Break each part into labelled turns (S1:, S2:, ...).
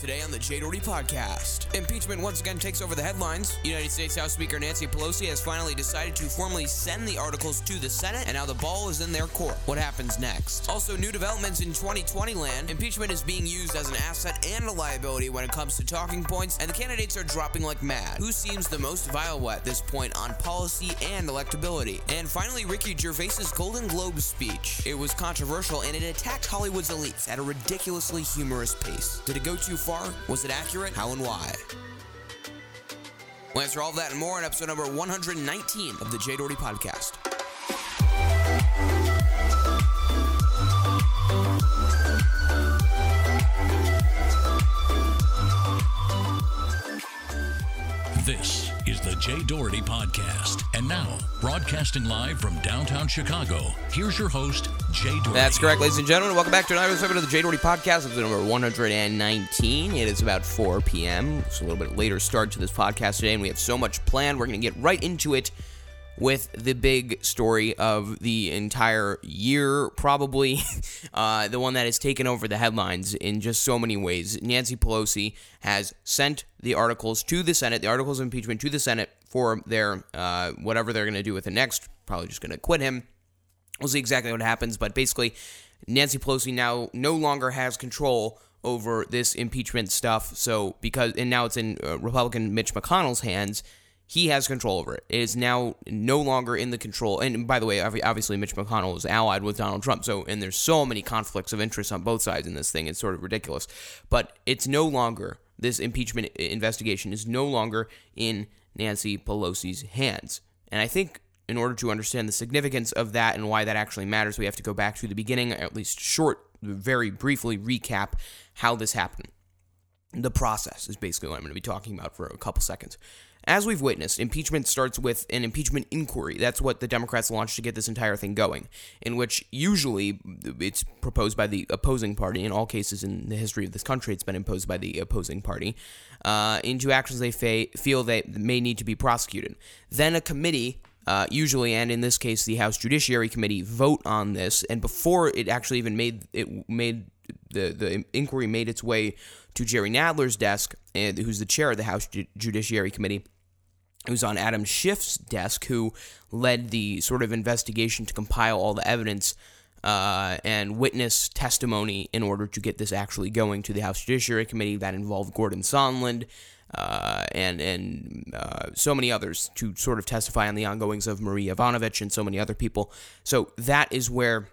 S1: Today on the Jay Doherty Podcast. Impeachment once again takes over the headlines. United States House Speaker Nancy Pelosi has finally decided to formally send the articles to the Senate, and now the ball is in their court. What happens next? Also, new developments in 2020 land. Impeachment is being used as an asset and a liability when it comes to talking points, and the candidates are dropping like mad. Who seems the most vile at this point on policy and electability? And finally, Ricky Gervais's Golden Globe speech. It was controversial and it attacked Hollywood's elites at a ridiculously humorous pace. Did it go too far? Was it accurate? How and why? We'll answer all of that and more in episode number 119 of the Jay Doherty Podcast.
S2: This is Jay Doherty Podcast. And now, broadcasting live from downtown Chicago, here's your host, Jay Doherty.
S1: That's correct, ladies and gentlemen. Welcome back to another episode of the Jay Doherty Podcast, episode number 119. It is about 4 p.m. It's a little bit later start to this podcast today, and we have so much planned. We're going to get right into it with the big story of the entire year, probably uh, the one that has taken over the headlines in just so many ways. Nancy Pelosi has sent the articles to the Senate, the articles of impeachment to the Senate for their uh, whatever they're going to do with it next. Probably just going to quit him. We'll see exactly what happens, but basically, Nancy Pelosi now no longer has control over this impeachment stuff. So because and now it's in uh, Republican Mitch McConnell's hands he has control over it. It is now no longer in the control. And by the way, obviously Mitch McConnell is allied with Donald Trump. So and there's so many conflicts of interest on both sides in this thing. It's sort of ridiculous. But it's no longer this impeachment investigation is no longer in Nancy Pelosi's hands. And I think in order to understand the significance of that and why that actually matters, we have to go back to the beginning, at least short, very briefly recap how this happened. The process is basically what I'm going to be talking about for a couple seconds. As we've witnessed, impeachment starts with an impeachment inquiry. That's what the Democrats launched to get this entire thing going, in which usually it's proposed by the opposing party. In all cases in the history of this country, it's been imposed by the opposing party uh, into actions they feel that may need to be prosecuted. Then a committee uh, usually, and in this case, the House Judiciary Committee vote on this, and before it actually even made it made the the inquiry made its way to Jerry Nadler's desk, and who's the chair of the House Ju- Judiciary Committee. It was on Adam Schiff's desk, who led the sort of investigation to compile all the evidence uh, and witness testimony in order to get this actually going to the House Judiciary Committee. That involved Gordon Sondland uh, and and uh, so many others to sort of testify on the ongoings of Marie Yovanovitch and so many other people. So that is where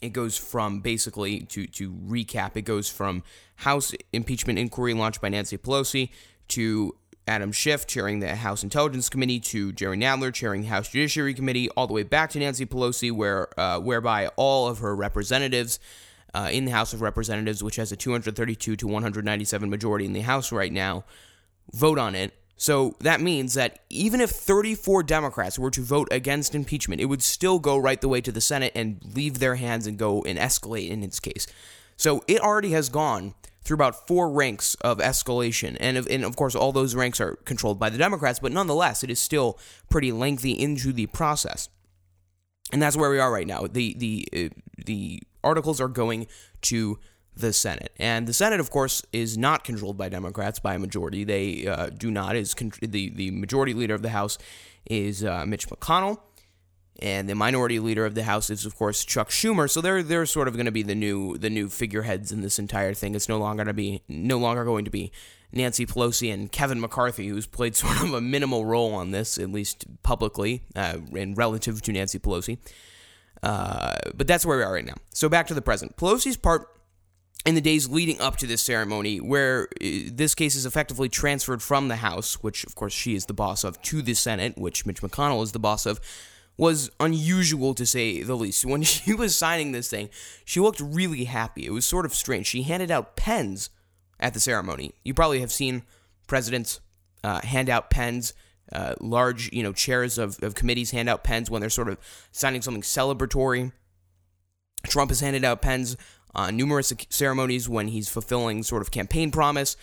S1: it goes from basically to to recap. It goes from House impeachment inquiry launched by Nancy Pelosi to Adam Schiff chairing the House Intelligence Committee to Jerry Nadler chairing the House Judiciary Committee, all the way back to Nancy Pelosi, where uh, whereby all of her representatives uh, in the House of Representatives, which has a 232 to 197 majority in the House right now, vote on it. So that means that even if 34 Democrats were to vote against impeachment, it would still go right the way to the Senate and leave their hands and go and escalate in its case. So it already has gone through about four ranks of escalation. And of, and of course, all those ranks are controlled by the Democrats, but nonetheless, it is still pretty lengthy into the process. And that's where we are right now. The, the, uh, the articles are going to the Senate. And the Senate, of course, is not controlled by Democrats by a majority. They uh, do not. Is con- the, the majority leader of the House is uh, Mitch McConnell and the minority leader of the House is, of course, Chuck Schumer. So they're they're sort of going to be the new the new figureheads in this entire thing. It's no longer to be no longer going to be Nancy Pelosi and Kevin McCarthy, who's played sort of a minimal role on this, at least publicly, uh, and relative to Nancy Pelosi. Uh, but that's where we are right now. So back to the present. Pelosi's part in the days leading up to this ceremony, where uh, this case is effectively transferred from the House, which of course she is the boss of, to the Senate, which Mitch McConnell is the boss of was unusual to say the least. When she was signing this thing, she looked really happy. It was sort of strange. She handed out pens at the ceremony. You probably have seen presidents uh, hand out pens. Uh, large, you know, chairs of, of committees hand out pens when they're sort of signing something celebratory. Trump has handed out pens on numerous ceremonies when he's fulfilling sort of campaign promise.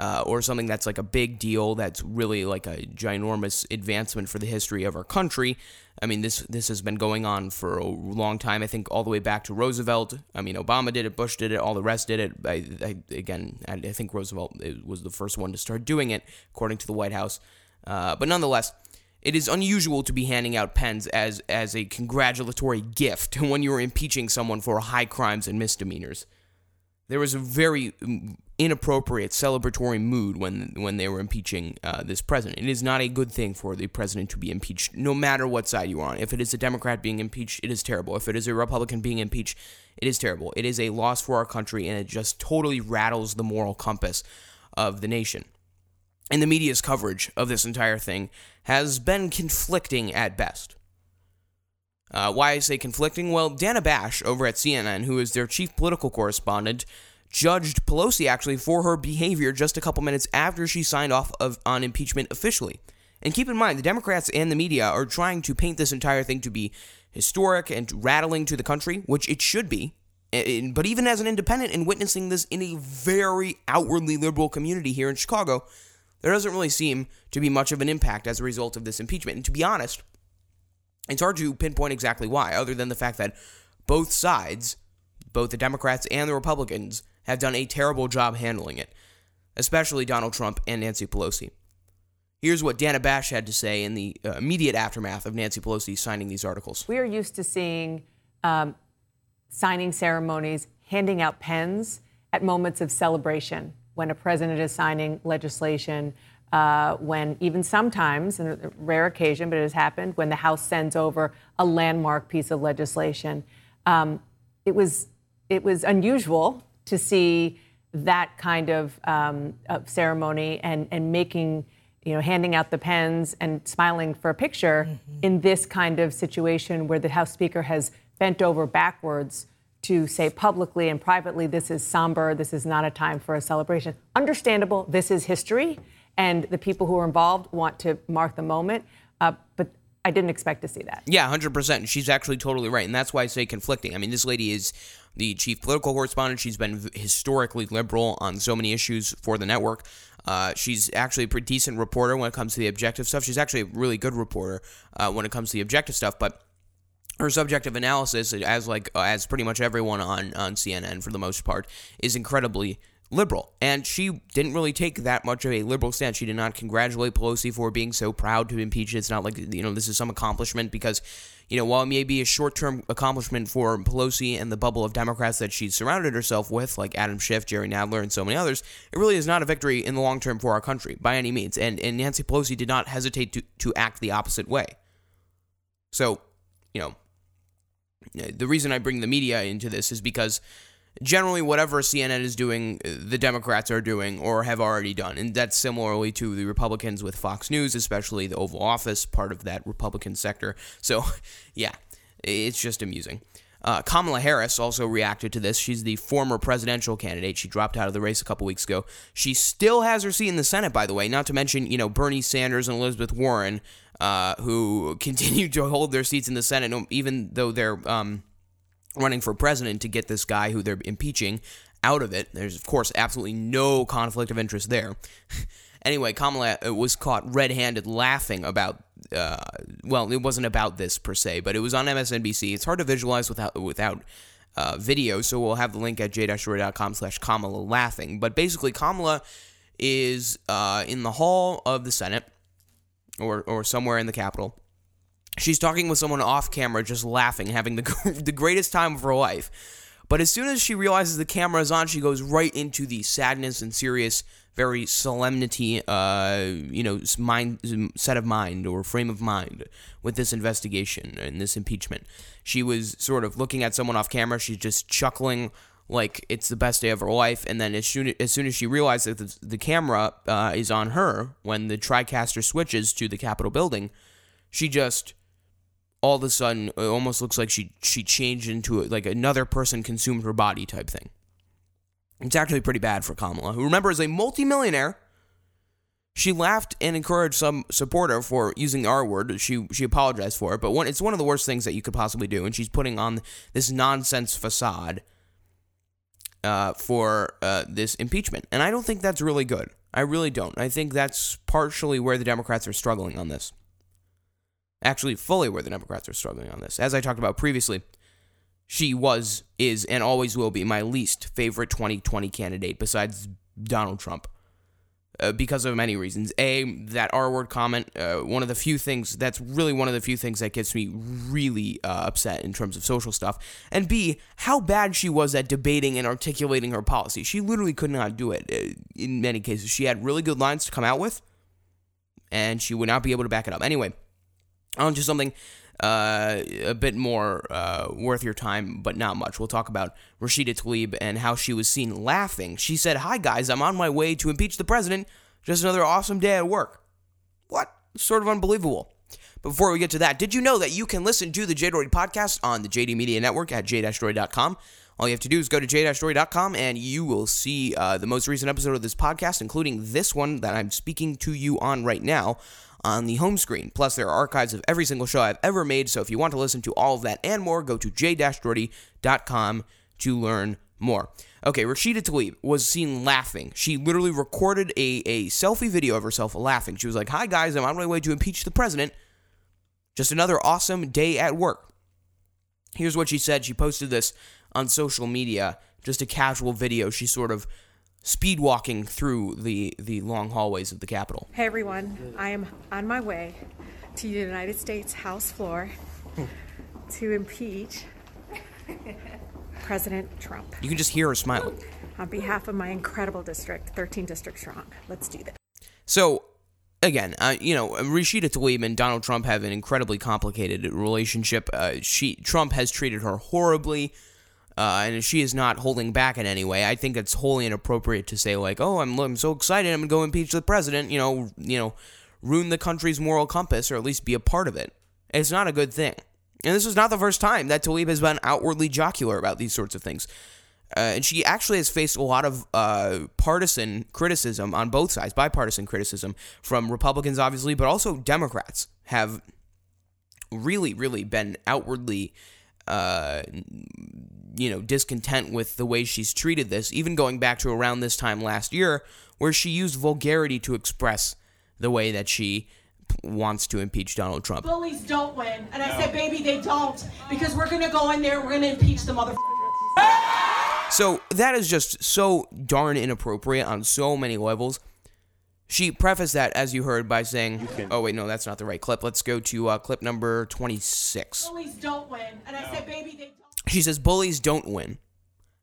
S1: Uh, or something that's like a big deal that's really like a ginormous advancement for the history of our country. I mean, this this has been going on for a long time. I think all the way back to Roosevelt. I mean, Obama did it, Bush did it, all the rest did it. I, I, again, I, think Roosevelt was the first one to start doing it, according to the White House. Uh, but nonetheless, it is unusual to be handing out pens as as a congratulatory gift when you are impeaching someone for high crimes and misdemeanors. There was a very mm, inappropriate celebratory mood when when they were impeaching uh, this president. It is not a good thing for the president to be impeached, no matter what side you are on. If it is a Democrat being impeached, it is terrible. If it is a Republican being impeached, it is terrible. It is a loss for our country, and it just totally rattles the moral compass of the nation. And the media's coverage of this entire thing has been conflicting at best. Uh, why I say conflicting? Well, Dana Bash over at CNN, who is their chief political correspondent, judged Pelosi actually for her behavior just a couple minutes after she signed off of, on impeachment officially. And keep in mind, the Democrats and the media are trying to paint this entire thing to be historic and rattling to the country, which it should be. But even as an independent and witnessing this in a very outwardly liberal community here in Chicago, there doesn't really seem to be much of an impact as a result of this impeachment. And to be honest, it's hard to pinpoint exactly why, other than the fact that both sides, both the Democrats and the Republicans, have done a terrible job handling it, especially Donald Trump and Nancy Pelosi. Here's what Dana Bash had to say in the uh, immediate aftermath of Nancy Pelosi signing these articles.
S3: We are used to seeing um, signing ceremonies, handing out pens at moments of celebration when a president is signing legislation uh, when even sometimes, in a rare occasion, but it has happened, when the House sends over a landmark piece of legislation. Um, it was it was unusual to see that kind of, um, of ceremony and and making you know handing out the pens and smiling for a picture mm-hmm. in this kind of situation where the House Speaker has bent over backwards to say publicly and privately this is somber, this is not a time for a celebration. Understandable, this is history and the people who are involved want to mark the moment. Uh, but I didn't expect to see that.
S1: Yeah, 100%. She's actually totally right. And that's why I say conflicting. I mean, this lady is the chief political correspondent. She's been historically liberal on so many issues for the network. Uh, she's actually a pretty decent reporter when it comes to the objective stuff. She's actually a really good reporter uh, when it comes to the objective stuff. But her subjective analysis, as like uh, as pretty much everyone on on CNN for the most part, is incredibly liberal. And she didn't really take that much of a liberal stance. She did not congratulate Pelosi for being so proud to impeach. It's not like, you know, this is some accomplishment because, you know, while it may be a short term accomplishment for Pelosi and the bubble of Democrats that she's surrounded herself with, like Adam Schiff, Jerry Nadler, and so many others, it really is not a victory in the long term for our country by any means. And, and Nancy Pelosi did not hesitate to, to act the opposite way. So, you know, the reason I bring the media into this is because generally whatever CNN is doing, the Democrats are doing or have already done. And that's similarly to the Republicans with Fox News, especially the Oval Office, part of that Republican sector. So, yeah, it's just amusing. Uh, Kamala Harris also reacted to this. She's the former presidential candidate. She dropped out of the race a couple weeks ago. She still has her seat in the Senate, by the way. Not to mention, you know, Bernie Sanders and Elizabeth Warren, uh, who continue to hold their seats in the Senate, even though they're um, running for president to get this guy who they're impeaching out of it. There's, of course, absolutely no conflict of interest there. anyway, Kamala uh, was caught red handed laughing about. Uh, well, it wasn't about this per se, but it was on MSNBC. It's hard to visualize without without uh, video, so we'll have the link at j-doherty.com slash Kamala laughing. But basically, Kamala is uh, in the hall of the Senate or, or somewhere in the Capitol she's talking with someone off camera, just laughing, having the, the greatest time of her life. But as soon as she realizes the camera is on, she goes right into the sadness and serious, very solemnity, uh, you know, mind set of mind or frame of mind with this investigation and this impeachment. She was sort of looking at someone off camera. She's just chuckling like it's the best day of her life. And then as soon as, soon as she realizes that the, the camera uh, is on her when the TriCaster switches to the Capitol building, she just all of a sudden it almost looks like she she changed into a, like another person consumed her body type thing. It's actually pretty bad for Kamala, who remember is a multimillionaire. She laughed and encouraged some supporter for using the R word. She she apologized for it, but one, it's one of the worst things that you could possibly do. And she's putting on this nonsense facade uh, for uh, this impeachment. And I don't think that's really good. I really don't. I think that's partially where the Democrats are struggling on this. Actually, fully where the Democrats are struggling on this. As I talked about previously, she was, is, and always will be my least favorite 2020 candidate besides Donald Trump. Uh, because of many reasons. A, that R word comment, uh, one of the few things, that's really one of the few things that gets me really uh, upset in terms of social stuff. And B, how bad she was at debating and articulating her policy. She literally could not do it uh, in many cases. She had really good lines to come out with, and she would not be able to back it up. Anyway, on to something uh, a bit more uh, worth your time, but not much. We'll talk about Rashida Tlaib and how she was seen laughing. She said, Hi, guys, I'm on my way to impeach the president. Just another awesome day at work. What? Sort of unbelievable. Before we get to that, did you know that you can listen to the Doherty podcast on the JD Media Network at j-doherty.com? All you have to do is go to j-doherty.com and you will see uh, the most recent episode of this podcast, including this one that I'm speaking to you on right now on the home screen. Plus, there are archives of every single show I've ever made, so if you want to listen to all of that and more, go to j-doherty.com to learn more. Okay, Rashida Tlaib was seen laughing. She literally recorded a, a selfie video of herself laughing. She was like, Hi guys, I'm on my way to impeach the president. Just another awesome day at work. Here's what she said. She posted this on social media, just a casual video. She sort of speed walking through the, the long hallways of the Capitol.
S4: Hey everyone, I am on my way to the United States House floor to impeach President Trump.
S1: You can just hear her smiling.
S4: On behalf of my incredible district, 13 districts strong, let's do this.
S1: So, again, uh, you know, Rashida Tlaib and Donald Trump have an incredibly complicated relationship. Uh, she Trump has treated her horribly. Uh, and she is not holding back in any way. I think it's wholly inappropriate to say like, "Oh, I'm I'm so excited, I'm gonna go impeach the president." You know, you know, ruin the country's moral compass, or at least be a part of it. It's not a good thing. And this is not the first time that Tlaib has been outwardly jocular about these sorts of things. Uh, and she actually has faced a lot of uh, partisan criticism on both sides, bipartisan criticism from Republicans, obviously, but also Democrats have really, really been outwardly uh, you know, discontent with the way she's treated this, even going back to around this time last year, where she used vulgarity to express the way that she wants to impeach Donald Trump.
S5: Bullies don't win. And I said, baby, they don't. Because we're going to go in there, we're going to impeach the mother.
S1: So that is just so darn inappropriate on so many levels. She prefaced that, as you heard, by saying, "Oh wait, no, that's not the right clip. Let's go to uh, clip number 26."
S5: Bullies don't win. And I said, baby, they don't.
S1: She says, "Bullies don't win."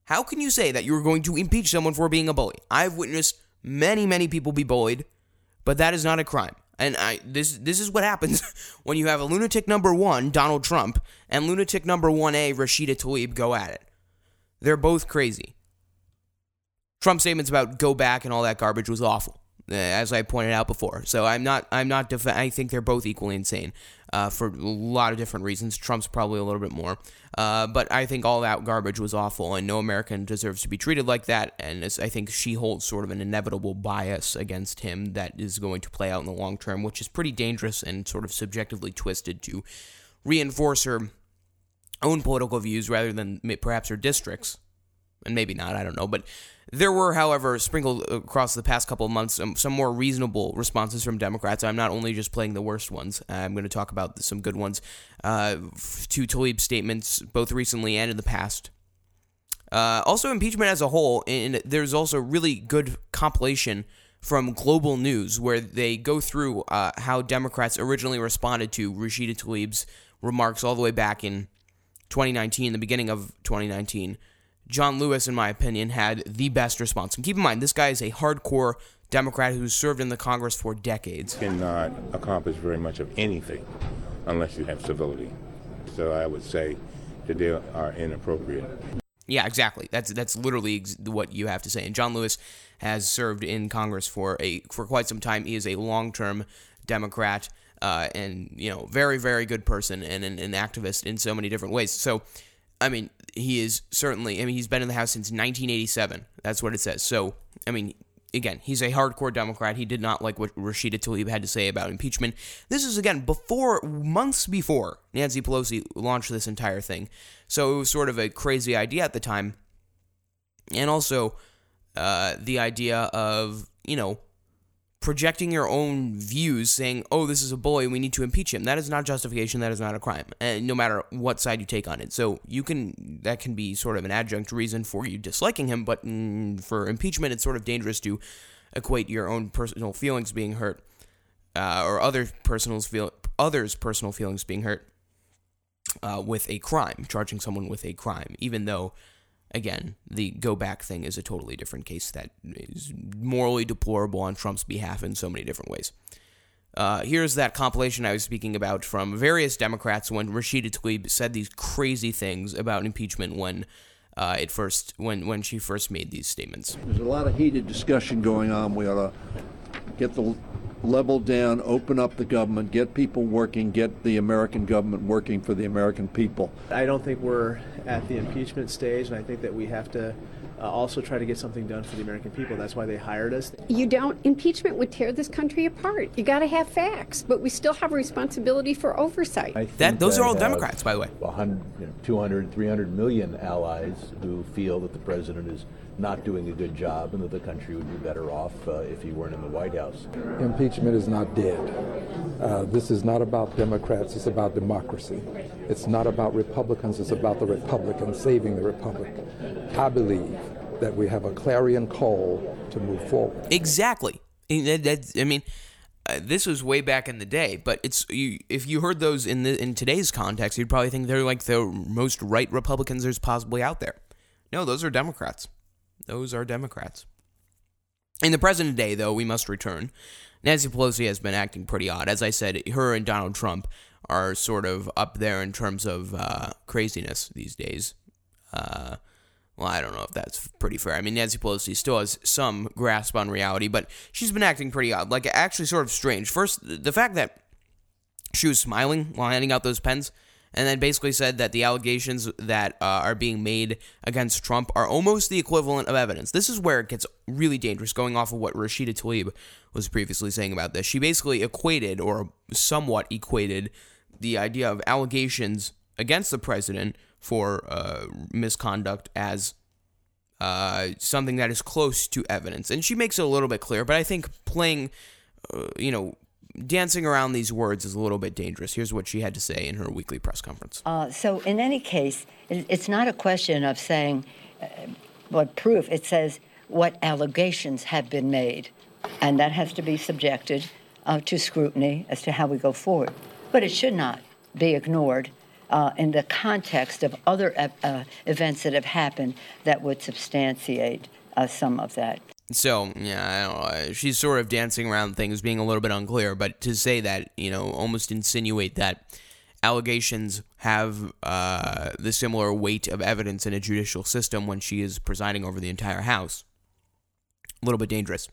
S1: How can you say that you are going to impeach someone for being a bully? I've witnessed many, many people be bullied, but that is not a crime. And I this this is what happens when you have a lunatic number one, Donald Trump, and lunatic number one A, Rashida Tlaib, go at it. They're both crazy. Trump's statements about go back and all that garbage was awful, as I pointed out before. So I'm not I'm not def- I think they're both equally insane uh, for a lot of different reasons. Trump's probably a little bit more, uh, but I think all that garbage was awful, and no American deserves to be treated like that. And I think she holds sort of an inevitable bias against him that is going to play out in the long term, which is pretty dangerous and sort of subjectively twisted to reinforce her own political views rather than perhaps her districts. And maybe not, I don't know. But there were, however, sprinkled across the past couple of months some, some more reasonable responses from Democrats. I'm not only just playing the worst ones, I'm going to talk about some good ones uh, to Tlaib's statements, both recently and in the past. Uh, also, impeachment as a whole, and there's also really good compilation from Global News where they go through uh, how Democrats originally responded to Rashida Tlaib's remarks all the way back in 2019, the beginning of 2019. John Lewis, in my opinion, had the best response. And keep in mind, this guy is a hardcore Democrat who's served in the Congress for decades.
S6: cannot accomplish very much of anything unless you have civility. So I would say that they are inappropriate.
S1: Yeah, exactly. That's that's literally ex- what you have to say. And John Lewis has served in Congress for a for quite some time. He is a long term Democrat uh, and you know very very good person and an, an activist in so many different ways. So, I mean, he is certainly. I mean, he's been in the House since 1987. That's what it says. So, I mean. Again, he's a hardcore Democrat. He did not like what Rashida Tlaib had to say about impeachment. This is again before months before Nancy Pelosi launched this entire thing, so it was sort of a crazy idea at the time and also uh, the idea of you know projecting your own views, saying, "Oh, this is a bully, we need to impeach him." That is not justification. That is not a crime, and no matter what side you take on it. So you can that can be sort of an adjunct reason for you disliking him, but mm, for impeachment, it's sort of dangerous to equate your own personal feelings being hurt uh, or other personal feel others' personal feelings being hurt uh, with a crime, charging someone with a crime, even though again, the go back thing is a totally different case that is morally deplorable on Trump's behalf in so many different ways. Uh, here's that compilation I was speaking about from various Democrats when Rashida Tlaib said these crazy things about impeachment when uh, it first when when she first made these statements.
S7: There's a lot of heated discussion going on. We ought to get the level down, open up the government, get people working, get the American government working for the American people.
S8: I don't think we're at the impeachment stage, and I think that we have to uh, also try to get something done for the American people. That's why they hired us.
S9: You don't, impeachment would tear this country apart. You got to have facts, but we still have a responsibility for oversight.
S1: That Those are all Democrats, by the way.
S10: 100, you know, 200, 300 million allies who feel that the president is not doing a good job and that the country would be better off uh, if he weren't in the White House.
S11: Impeachment is not dead. Uh, this is not about Democrats, it's about democracy. It's not about Republicans, it's about the Republicans saving the Republic. I believe that we have a clarion call to move forward.
S1: Exactly. I mean, uh, this was way back in the day, but it's you, if you heard those in the in today's context, you'd probably think they're like the most right Republicans there's possibly out there. No, those are Democrats. Those are Democrats. In the present day, though, we must return. Nancy Pelosi has been acting pretty odd. As I said, her and Donald Trump are sort of up there in terms of uh, craziness these days. Uh, well, I don't know if that's pretty fair. I mean, Nancy Pelosi still has some grasp on reality, but she's been acting pretty odd. Like, actually, sort of strange. First, the fact that she was smiling while handing out those pens and then basically said that the allegations that uh, are being made against Trump are almost the equivalent of evidence. This is where it gets really dangerous, going off of what Rashida Tlaib was previously saying about this. She basically equated, or somewhat equated, the idea of allegations against the president for uh, misconduct as uh, something that is close to evidence. And she makes it a little bit clear, but I think playing, uh, you know, dancing around these words is a little bit dangerous. Here's what she had to say in her weekly press conference.
S12: Uh, so, in any case, it's not a question of saying uh, what proof, it says what allegations have been made. And that has to be subjected uh, to scrutiny as to how we go forward. But it should not be ignored uh, in the context of other uh, events that have happened that would substantiate uh, some of that.
S1: So yeah, she's sort of dancing around things, being a little bit unclear. But to say that, you know, almost insinuate that allegations have uh, the similar weight of evidence in a judicial system when she is presiding over the entire House, a little bit dangerous.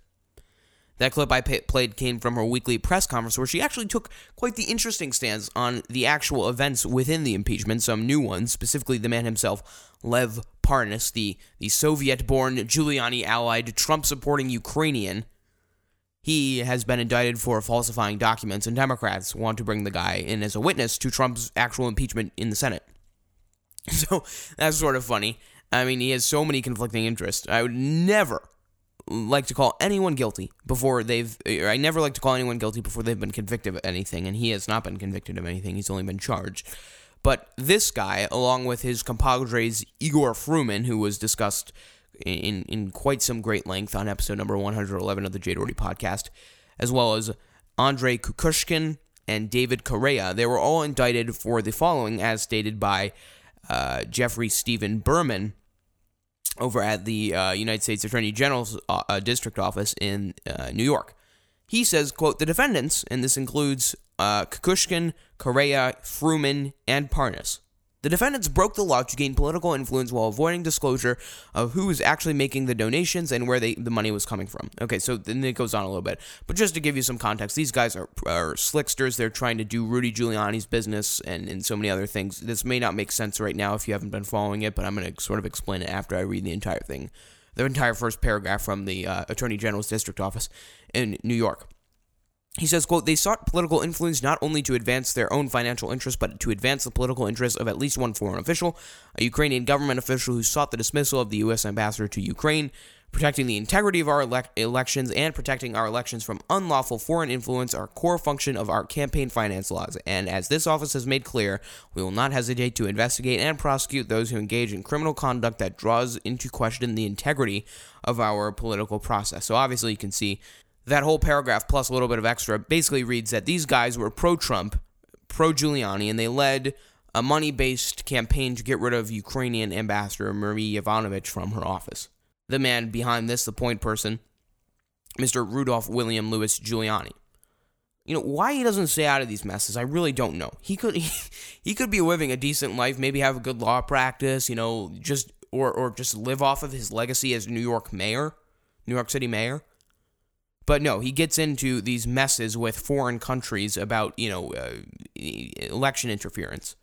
S1: That clip I played came from her weekly press conference where she actually took quite the interesting stance on the actual events within the impeachment, some new ones, specifically the man himself, Lev Parnas, the, the Soviet born Giuliani allied Trump supporting Ukrainian. He has been indicted for falsifying documents, and Democrats want to bring the guy in as a witness to Trump's actual impeachment in the Senate. So that's sort of funny. I mean, he has so many conflicting interests. I would never like to call anyone guilty before they've. I never like to call anyone guilty before they've been convicted of anything, and he has not been convicted of anything. He's only been charged. But this guy, along with his compadres Igor Fruman, who was discussed in, in quite some great length on episode number 111 of the Jay Doherty podcast, as well as Andre Kukushkin and David Correia. they were all indicted for the following, as stated by uh, Geoffrey Stephen Berman over at the uh, United States Attorney General's uh, uh, district office in uh, New York. He says, quote, the defendants, and this includes uh, Kukushkin, Correia, Fruman, and Parnas, the defendants broke the law to gain political influence while avoiding disclosure of who was actually making the donations and where they, the money was coming from. Okay, so then it goes on a little bit. But just to give you some context, these guys are, are slicksters. They're trying to do Rudy Giuliani's business and, and so many other things. This may not make sense right now if you haven't been following it, but I'm going to sort of explain it after I read the entire thing. The entire first paragraph from the uh, Attorney General's district office in New York. He says, quote, they sought political influence not only to advance their own financial interests, but to advance the political interests of at least one foreign official, a Ukrainian government official who sought the dismissal of the U.S. ambassador to Ukraine, protecting the integrity of our elec- elections and protecting our elections from unlawful foreign influence are core function of our campaign finance laws. And as this office has made clear, we will not hesitate to investigate and prosecute those who engage in criminal conduct that draws into question the integrity of our political process. So obviously you can see that whole paragraph plus a little bit of extra basically reads that these guys were pro Trump, pro Giuliani, and they led a money based campaign to get rid of Ukrainian ambassador Marie Yovanovitch from her office. The man behind this, the point person, Mr. Rudolph William Louis Giuliani. You know why he doesn't stay out of these messes. I really don't know. He could he, he could be living a decent life, maybe have a good law practice, you know, just or or just live off of his legacy as New York mayor, New York City mayor. But no, he gets into these messes with foreign countries about, you know, uh, election interference.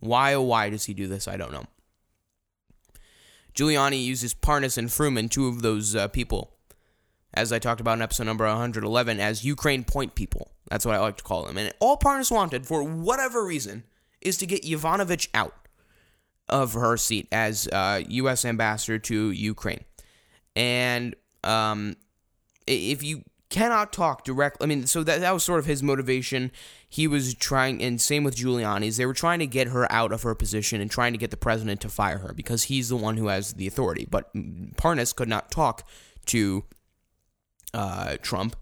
S1: Why, oh, why does he do this? I don't know. Giuliani uses Parnas and Fruman, two of those uh, people, as I talked about in episode number 111, as Ukraine point people. That's what I like to call them. And all Parnas wanted, for whatever reason, is to get Yovanovitch out of her seat as uh, U.S. ambassador to Ukraine. And um, if you cannot talk directly, I mean, so that, that was sort of his motivation. He was trying, and same with Giuliani's, they were trying to get her out of her position and trying to get the president to fire her because he's the one who has the authority. But Parnas could not talk to uh, Trump.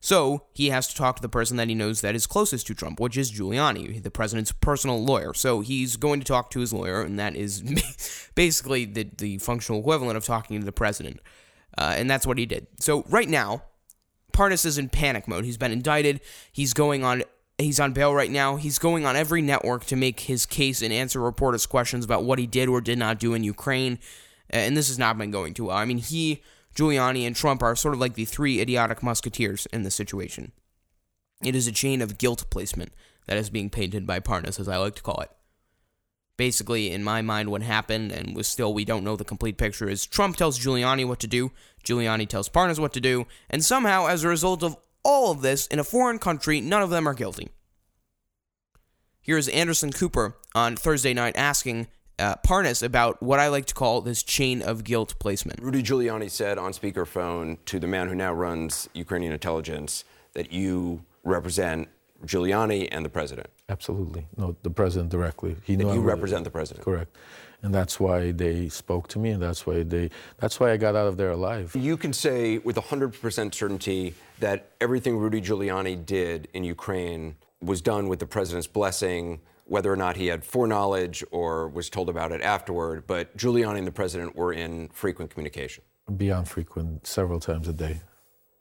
S1: So he has to talk to the person that he knows that is closest to Trump, which is Giuliani, the president's personal lawyer. So he's going to talk to his lawyer, and that is basically the, the functional equivalent of talking to the president. Uh, and that's what he did. So right now, Parnas is in panic mode. He's been indicted. He's going on. He's on bail right now. He's going on every network to make his case and answer reporters' questions about what he did or did not do in Ukraine. And this has not been going too well. I mean, he, Giuliani, and Trump are sort of like the three idiotic musketeers in this situation. It is a chain of guilt placement that is being painted by Parnas, as I like to call it basically, in my mind, what happened, and was still we don't know the complete picture, is Trump tells Giuliani what to do, Giuliani tells Parnas what to do, and somehow, as a result of all of this, in a foreign country, none of them are guilty. Here's Anderson Cooper on Thursday night asking uh, Parnas about what I like to call this chain of guilt placement.
S13: Rudy Giuliani said on speakerphone to the man who now runs Ukrainian intelligence that you represent Giuliani and the president.
S14: Absolutely. No, the president directly.
S13: He knew you represent the president.
S14: Correct. And that's why they spoke to me, and that's why they that's why I got out of there alive.
S13: You can say with 100% certainty that everything Rudy Giuliani did in Ukraine was done with the president's blessing, whether or not he had foreknowledge or was told about it afterward, but Giuliani and the president were in frequent communication.
S14: Beyond frequent, several times a day.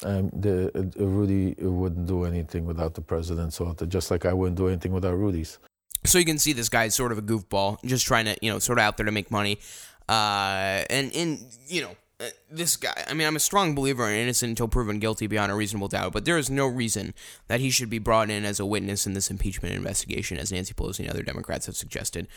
S14: Um, the, uh, Rudy wouldn't do anything without the president, so just like I wouldn't do anything without Rudy's.
S1: So you can see this guy is sort of a goofball, just trying to, you know, sort of out there to make money. Uh, and, and, you know, uh, this guy, I mean, I'm a strong believer in innocent until proven guilty beyond a reasonable doubt, but there is no reason that he should be brought in as a witness in this impeachment investigation, as Nancy Pelosi and other Democrats have suggested.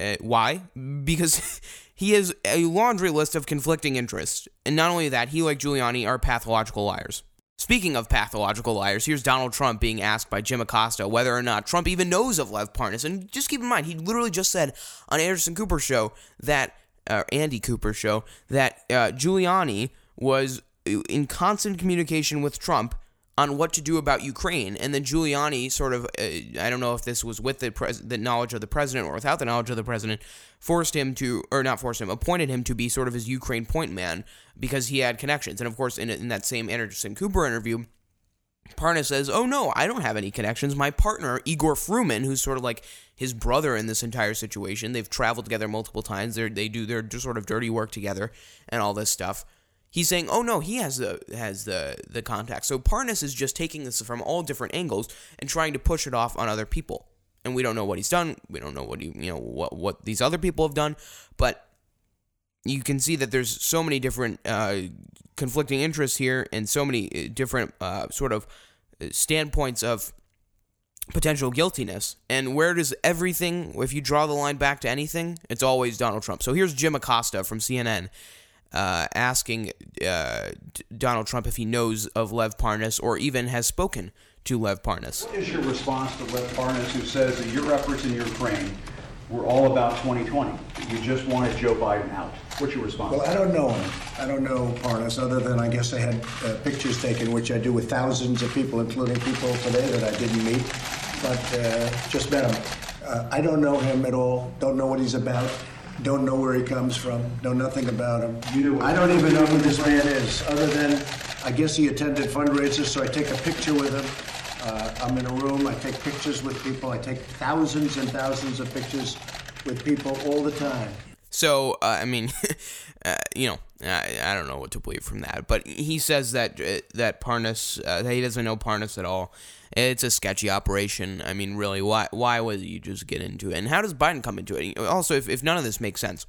S1: Uh, why? Because he has a laundry list of conflicting interests. And not only that, he, like Giuliani, are pathological liars. Speaking of pathological liars, here's Donald Trump being asked by Jim Acosta whether or not Trump even knows of Lev Parnas. And just keep in mind, he literally just said on Anderson Cooper's show that, uh, Andy Cooper's show, that uh, Giuliani was in constant communication with Trump on what to do about Ukraine. And then Giuliani sort of, uh, I don't know if this was with the, pres- the knowledge of the president or without the knowledge of the president, forced him to, or not forced him, appointed him to be sort of his Ukraine point man because he had connections. And of course, in, in that same Anderson Cooper interview, Parnas says, "Oh no, I don't have any connections. My partner Igor Fruman, who's sort of like his brother in this entire situation, they've traveled together multiple times. They they do their sort of dirty work together and all this stuff. He's saying, "Oh no, he has the has the the contact." So Parnas is just taking this from all different angles and trying to push it off on other people. And we don't know what he's done. We don't know what he, you know what what these other people have done, but you can see that there's so many different uh, conflicting interests here and so many uh, different uh, sort of uh, standpoints of potential guiltiness. And where does everything, if you draw the line back to anything, it's always Donald Trump. So here's Jim Acosta from CNN uh, asking uh, D- Donald Trump if he knows of Lev Parnas or even has spoken to Lev Parnas.
S15: What is your response to Lev Parnas, who says that your efforts in Ukraine were all about 2020? You just wanted Joe Biden out. What's your response?
S16: Well, I don't know him. I don't know Parnas, other than I guess I had uh, pictures taken, which I do with thousands of people, including people today that I didn't meet, but uh, just met him. Uh, I don't know him at all. Don't know what he's about. Don't know where he comes from. Know nothing about him. I don't even know who this man is, other than I guess he attended fundraisers, so I take a picture with him. Uh, I'm in a room. I take pictures with people. I take thousands and thousands of pictures with people all the time.
S1: So, uh, I mean, uh, you know, I, I don't know what to believe from that. But he says that uh, that Parnas, uh, that he doesn't know Parnas at all. It's a sketchy operation. I mean, really, why why would you just get into it? And how does Biden come into it? Also, if, if none of this makes sense,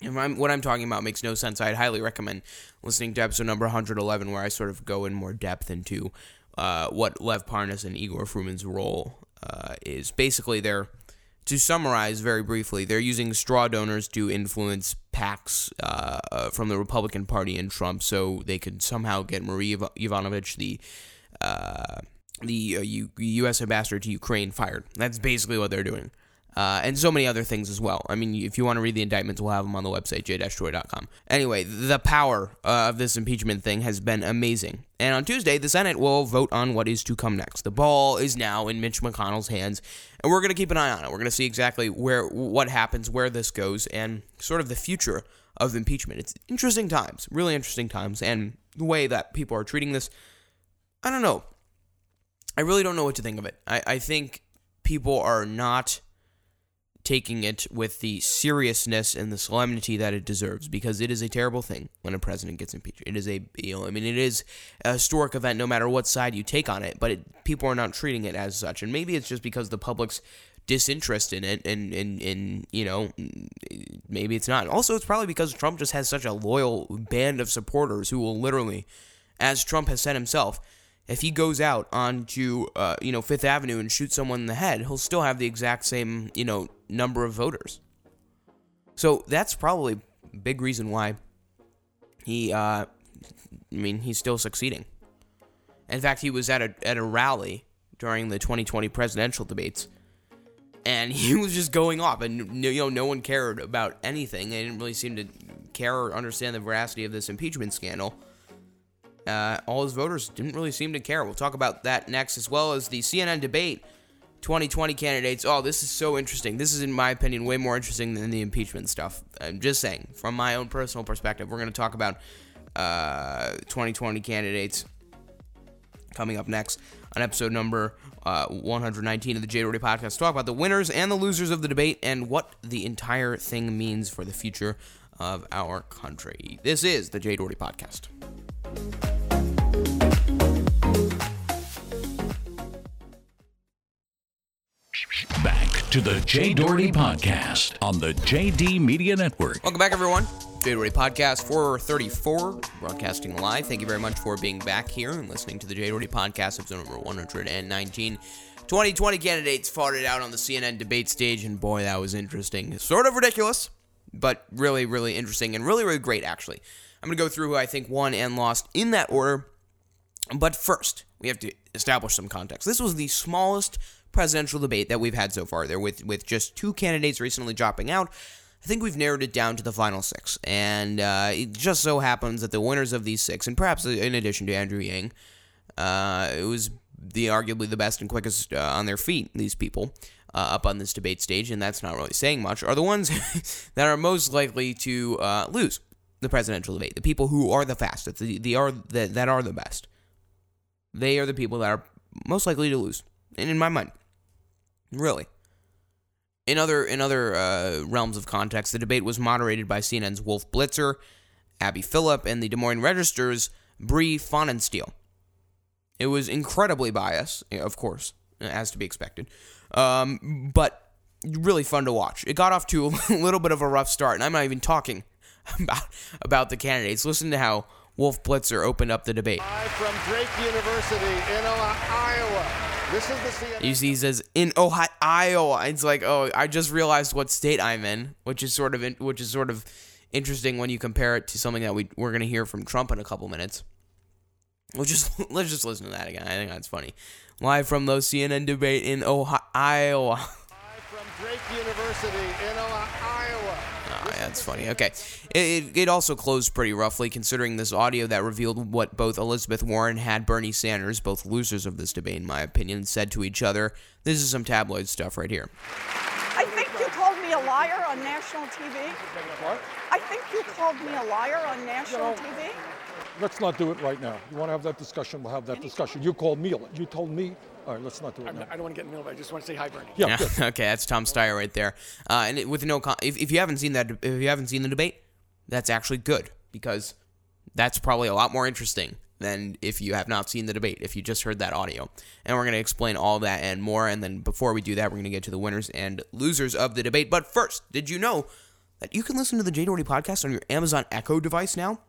S1: if I'm, what I'm talking about makes no sense, I'd highly recommend listening to episode number 111, where I sort of go in more depth into uh, what Lev Parnas and Igor Fruman's role uh, is. Basically, they're to summarize very briefly, they're using straw donors to influence PACs uh, uh, from the Republican Party and Trump, so they could somehow get Marie Iv- Ivanovich, the uh, the uh, U- U.S. ambassador to Ukraine, fired. That's basically what they're doing. Uh, and so many other things as well. I mean, if you want to read the indictments, we'll have them on the website, j-doherty.com. Anyway, the power uh, of this impeachment thing has been amazing. And on Tuesday, the Senate will vote on what is to come next. The ball is now in Mitch McConnell's hands, and we're going to keep an eye on it. We're going to see exactly where what happens, where this goes, and sort of the future of impeachment. It's interesting times, really interesting times, and the way that people are treating this, I don't know. I really don't know what to think of it. I, I think people are not taking it with the seriousness and the solemnity that it deserves because it is a terrible thing when a president gets impeached. It is a, you know, I mean, it is a historic event no matter what side you take on it, but it, people are not treating it as such. And maybe it's just because the public's disinterest in it and, and, and, you know, maybe it's not. Also, it's probably because Trump just has such a loyal band of supporters who will literally, as Trump has said himself, if he goes out onto uh, you know Fifth Avenue and shoots someone in the head, he'll still have the exact same you know number of voters. So that's probably big reason why he, uh, I mean, he's still succeeding. In fact, he was at a at a rally during the 2020 presidential debates, and he was just going off, and you know no one cared about anything. They didn't really seem to care or understand the veracity of this impeachment scandal uh, all his voters didn't really seem to care. We'll talk about that next, as well as the CNN debate 2020 candidates. Oh, this is so interesting. This is, in my opinion, way more interesting than the impeachment stuff. I'm just saying, from my own personal perspective, we're going to talk about uh, 2020 candidates coming up next on episode number uh, 119 of the Jay Doherty podcast. Talk about the winners and the losers of the debate and what the entire thing means for the future of our country. This is the Jay Doherty podcast.
S2: To the Jay Doherty Podcast on the JD Media Network.
S1: Welcome back, everyone. Jay Doherty Podcast 434, broadcasting live. Thank you very much for being back here and listening to the Jay Doherty Podcast, episode number 119. 2020 candidates fought it out on the CNN debate stage, and boy, that was interesting. Sort of ridiculous, but really, really interesting and really, really great, actually. I'm going to go through who I think won and lost in that order. But first, we have to establish some context. This was the smallest presidential debate that we've had so far. There, with with just two candidates recently dropping out, I think we've narrowed it down to the final six. And uh, it just so happens that the winners of these six, and perhaps in addition to Andrew Yang, uh, it was the arguably the best and quickest uh, on their feet. These people. Uh, up on this debate stage, and that's not really saying much, are the ones that are most likely to uh, lose the presidential debate. The people who are the fastest, the, the are the, that are the best. They are the people that are most likely to lose. In my mind, really. In other in other uh, realms of context, the debate was moderated by CNN's Wolf Blitzer, Abby Phillip, and the Des Moines Register's Brie Pfannenstiel. It was incredibly biased, of course, as to be expected, um, but really fun to watch. It got off to a little bit of a rough start, and I'm not even talking about about the candidates. Listen to how Wolf Blitzer opened up the debate.
S17: From Drake University in Iowa. This is the CNN.
S1: You see, he says in Ohio, Iowa. It's like, oh, I just realized what state I'm in, which is sort of, in, which is sort of interesting when you compare it to something that we we're going to hear from Trump in a couple minutes. We'll just let's just listen to that again. I think that's funny. Live from the CNN debate in Ohio, Iowa.
S17: From Drake University in Iowa.
S1: Oh, yeah, that's funny. Okay. It, it, it also closed pretty roughly, considering this audio that revealed what both Elizabeth Warren had Bernie Sanders, both losers of this debate, in my opinion, said to each other. This is some tabloid stuff right here.
S18: I think you called me a liar on national TV.
S19: What?
S18: I think you called me a liar on national TV.
S19: Let's not do it right now. You want to have that discussion? We'll have that discussion. You called me. You told me. All right, let's not do it now.
S20: I don't want to get in the middle of it. I just want to say hi, Bernie.
S19: Yeah, good.
S1: okay, that's Tom Steyer right there. Uh, and it, with no, con- if, if you haven't seen that, if you haven't seen the debate, that's actually good because that's probably a lot more interesting than if you have not seen the debate. If you just heard that audio, and we're going to explain all that and more. And then before we do that, we're going to get to the winners and losers of the debate. But first, did you know that you can listen to the Jay Doherty podcast on your Amazon Echo device now?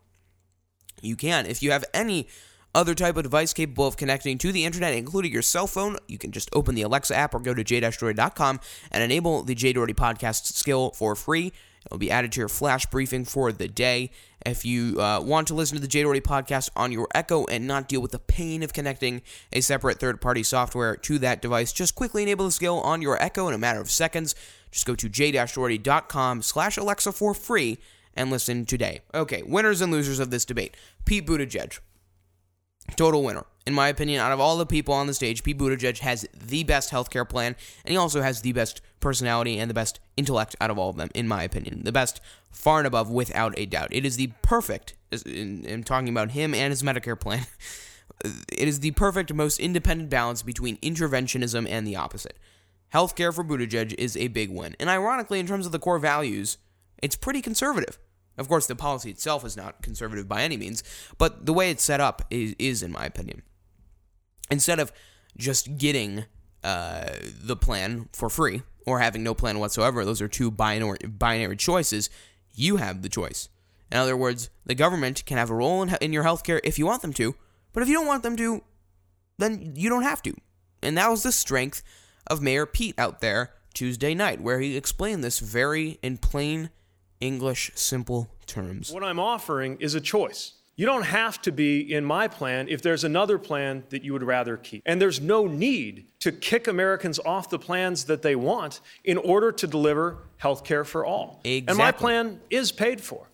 S1: You can. If you have any other type of device capable of connecting to the internet, including your cell phone, you can just open the Alexa app or go to j-doherty.com and enable the J Doherty podcast skill for free. It will be added to your flash briefing for the day. If you uh, want to listen to the J Doherty podcast on your Echo and not deal with the pain of connecting a separate third-party software to that device, just quickly enable the skill on your Echo in a matter of seconds. Just go to j-doherty.com slash Alexa for free and listen today. Okay, winners and losers of this debate. Pete Buttigieg, total winner. In my opinion, out of all the people on the stage, Pete Buttigieg has the best healthcare plan, and he also has the best personality and the best intellect out of all of them, in my opinion. The best far and above, without a doubt. It is the perfect, I'm talking about him and his Medicare plan, it is the perfect, most independent balance between interventionism and the opposite. Healthcare for Buttigieg is a big win. And ironically, in terms of the core values, it's pretty conservative. Of course, the policy itself is not conservative by any means, but the way it's set up is, is in my opinion. Instead of just getting uh, the plan for free or having no plan whatsoever, those are two binary, binary choices, you have the choice. In other words, the government can have a role in, in your healthcare if you want them to, but if you don't want them to, then you don't have to. And that was the strength of Mayor Pete out there Tuesday night, where he explained this very in plain English, simple terms.
S21: What I'm offering is a choice. You don't have to be in my plan if there's another plan that you would rather keep. And there's no need to kick Americans off the plans that they want in order to deliver health care for all.
S1: Exactly.
S21: And my plan is paid for.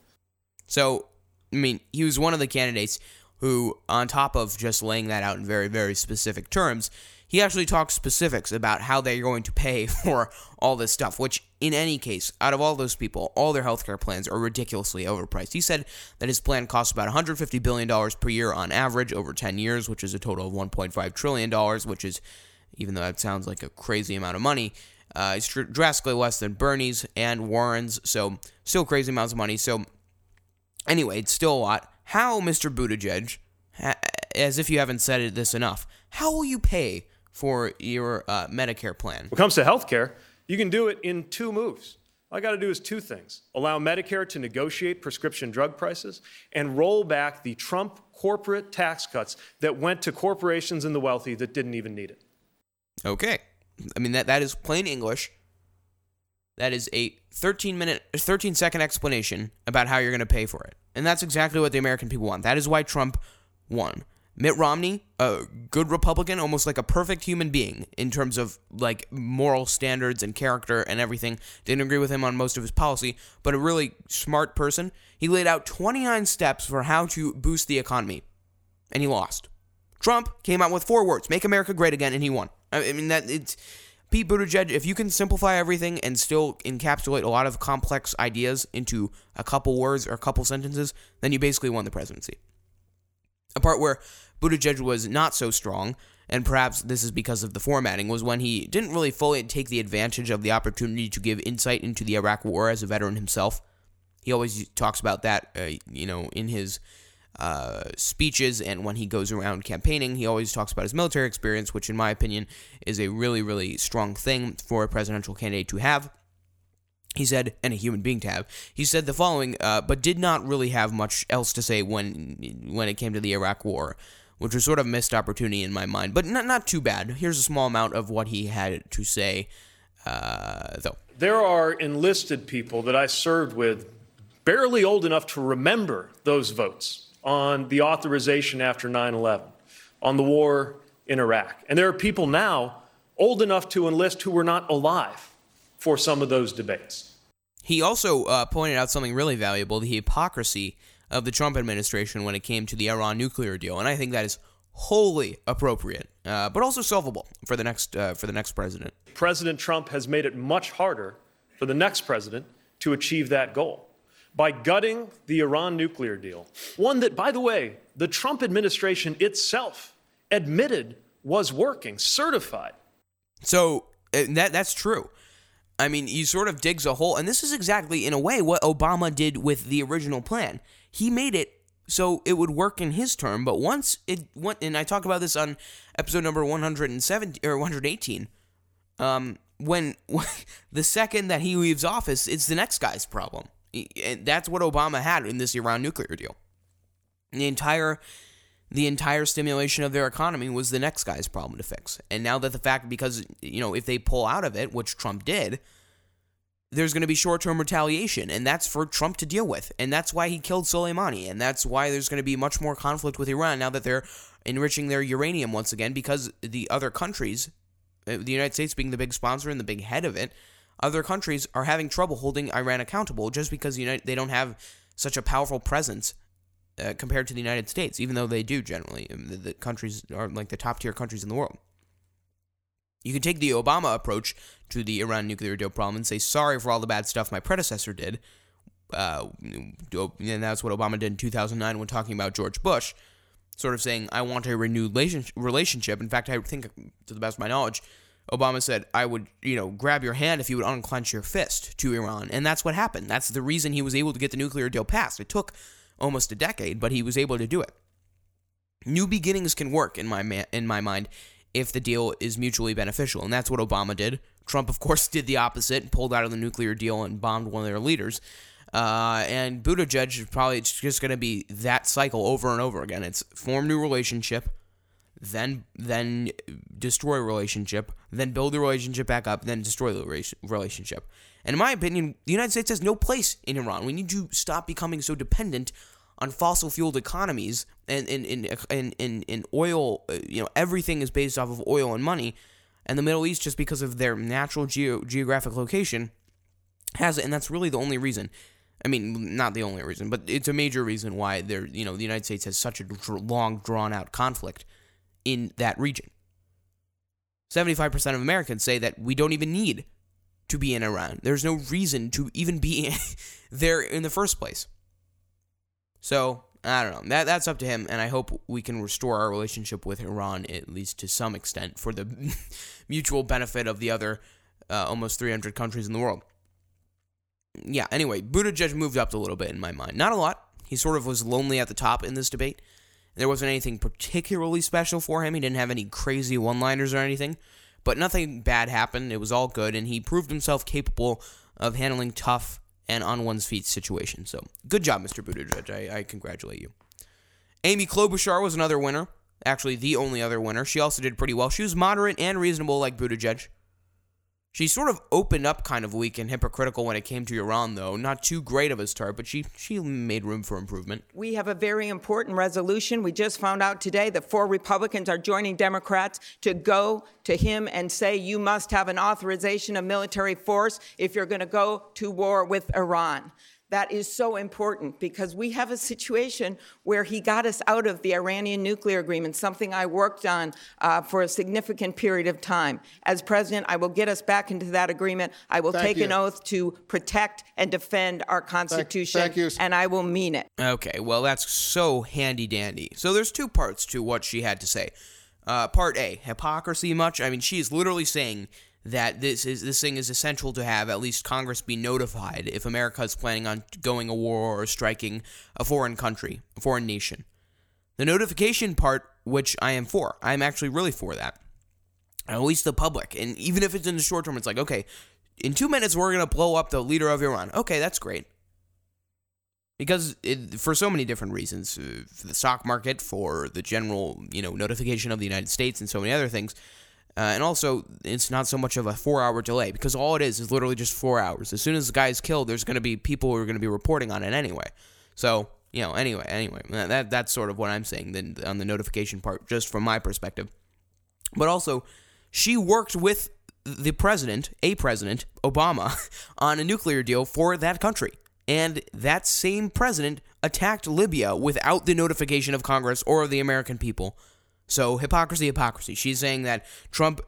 S1: So, I mean, he was one of the candidates who, on top of just laying that out in very, very specific terms, he actually talks specifics about how they're going to pay for all this stuff, which, in any case, out of all those people, all their healthcare plans are ridiculously overpriced. He said that his plan costs about $150 billion per year on average over 10 years, which is a total of $1.5 trillion, which is, even though that sounds like a crazy amount of money, uh, it's drastically less than Bernie's and Warren's, so still crazy amounts of money. So, anyway, it's still a lot. How, Mr. Buttigieg, as if you haven't said this enough, how will you pay for your uh, Medicare plan?
S21: When it comes to health care, you can do it in two moves. All I got to do is two things allow Medicare to negotiate prescription drug prices and roll back the Trump corporate tax cuts that went to corporations and the wealthy that didn't even need it.
S1: Okay. I mean, that, that is plain English. That is a 13 minute, 13 second explanation about how you're going to pay for it. And that's exactly what the American people want. That is why Trump won. Mitt Romney, a good Republican, almost like a perfect human being in terms of like moral standards and character and everything. Didn't agree with him on most of his policy, but a really smart person. He laid out 29 steps for how to boost the economy, and he lost. Trump came out with four words: "Make America Great Again," and he won. I mean that it's Pete Buttigieg. If you can simplify everything and still encapsulate a lot of complex ideas into a couple words or a couple sentences, then you basically won the presidency. A part where Buttigieg was not so strong, and perhaps this is because of the formatting, was when he didn't really fully take the advantage of the opportunity to give insight into the Iraq War as a veteran himself. He always talks about that, uh, you know, in his uh, speeches and when he goes around campaigning. He always talks about his military experience, which, in my opinion, is a really, really strong thing for a presidential candidate to have. He said, and a human being to have. He said the following, uh, but did not really have much else to say when when it came to the Iraq War which was sort of a missed opportunity in my mind, but not not too bad. Here's a small amount of what he had to say, uh, though.
S21: There are enlisted people that I served with barely old enough to remember those votes on the authorization after 9 11, on the war in Iraq. And there are people now old enough to enlist who were not alive for some of those debates.
S1: He also uh, pointed out something really valuable the hypocrisy of the Trump administration when it came to the Iran nuclear deal. And I think that is wholly appropriate, uh, but also solvable for the next uh, for the next president.
S21: President Trump has made it much harder for the next president to achieve that goal by gutting the Iran nuclear deal, one that, by the way, the Trump administration itself admitted was working, certified.
S1: So uh, that that's true. I mean, he sort of digs a hole, and this is exactly, in a way, what Obama did with the original plan. He made it so it would work in his term, but once it went, and I talk about this on episode number 170 or 118. Um, when, the second that he leaves office, it's the next guy's problem. And that's what Obama had in this Iran nuclear deal. The entire the entire stimulation of their economy was the next guy's problem to fix. And now that the fact, because, you know, if they pull out of it, which Trump did, there's going to be short term retaliation. And that's for Trump to deal with. And that's why he killed Soleimani. And that's why there's going to be much more conflict with Iran now that they're enriching their uranium once again, because the other countries, uh, the United States being the big sponsor and the big head of it, other countries are having trouble holding Iran accountable just because United, they don't have such a powerful presence uh, compared to the United States, even though they do generally. The, the, countries are like the top tier countries in the world. You can take the Obama approach to the Iran nuclear deal problem and say, sorry for all the bad stuff my predecessor did. Uh, and that's what Obama did in 2009 when talking about George Bush, sort of saying, I want a renewed relationship. In fact, I think, to the best of my knowledge, Obama said, I would, you know, grab your hand if you would unclench your fist to Iran. And that's what happened. That's the reason he was able to get the nuclear deal passed. It took almost a decade, but he was able to do it. New beginnings can work in my ma- in my mind if the deal is mutually beneficial, and that's what Obama did. Trump, of course, did the opposite and pulled out of the nuclear deal and bombed one of their leaders. Uh, and Buttigieg is probably just going to be that cycle over and over again. It's form new relationship, then then destroy relationship, then build the relationship back up, then destroy the relationship. And in my opinion, the United States has no place in Iran. We need to stop becoming so dependent on fossil fueled economies and in in, in, in, in oil. Uh, you know, everything is based off of oil and money. And the Middle East, just because of their natural geo- geographic location, has it. And that's really the only reason. I mean, not the only reason, but it's a major reason why there, you know, the United States has such a long, drawn out conflict in that region. 75% of Americans say that we don't even need to be in Iran. There's no reason to even be there in the first place. So, I don't know. That that's up to him and I hope we can restore our relationship with Iran at least to some extent for the mutual benefit of the other uh, almost 300 countries in the world. Yeah, anyway, Buttigieg moved up a little bit in my mind. Not a lot. He sort of was lonely at the top in this debate. There wasn't anything particularly special for him. He didn't have any crazy one-liners or anything. But nothing bad happened. It was all good, and he proved himself capable of handling tough and on one's feet situation. So good job, Mr. Buttigieg. I, I congratulate you. Amy Klobuchar was another winner. Actually, the only other winner. She also did pretty well. She was moderate and reasonable, like Buttigieg. She sort of opened up kind of weak and hypocritical when it came to Iran, though. Not too great of a start, but she, she made room for improvement.
S22: We have a very important resolution. We just found out today that four Republicans are joining Democrats to go to him and say, you must have an authorization of military force if you're going to go to war with Iran. That is so important because we have a situation where he got us out of the Iranian nuclear agreement, something I worked on uh, for a significant period of time. As president, I will get us back into that agreement. I will
S17: Thank
S22: take
S17: you.
S22: an oath to protect and defend our Constitution,
S17: thank you.
S22: and I will mean it.
S1: Okay, well, that's so handy dandy. So there's two parts to what she had to say. Uh, part A, hypocrisy much? I mean, she is literally saying that this is this thing is essential to have at least Congress be notified if America is planning on going a war or striking a foreign country, a foreign nation. The notification part, which I am for, I'm actually really for that. At least the public, and even if it's in the short term, it's like okay, in two minutes we're gonna blow up the leader of Iran. Okay, that's great. Because it, for so many different reasons, uh, for the stock market, for the general, you know, notification of the United States, and so many other things, Uh, and also, it's not so much of a four hour delay because all it is is literally just four hours. As soon as the guy is killed, there's going to be people who are going to be reporting on it anyway. So, you know, anyway, anyway, that, that's sort of what I'm saying then on the notification part, just from my perspective. But also, she worked with the president, a president, Obama, on a nuclear deal for that country. And that same president attacked Libya without the notification of Congress or the American people. So, hypocrisy, hypocrisy. She's saying that Trump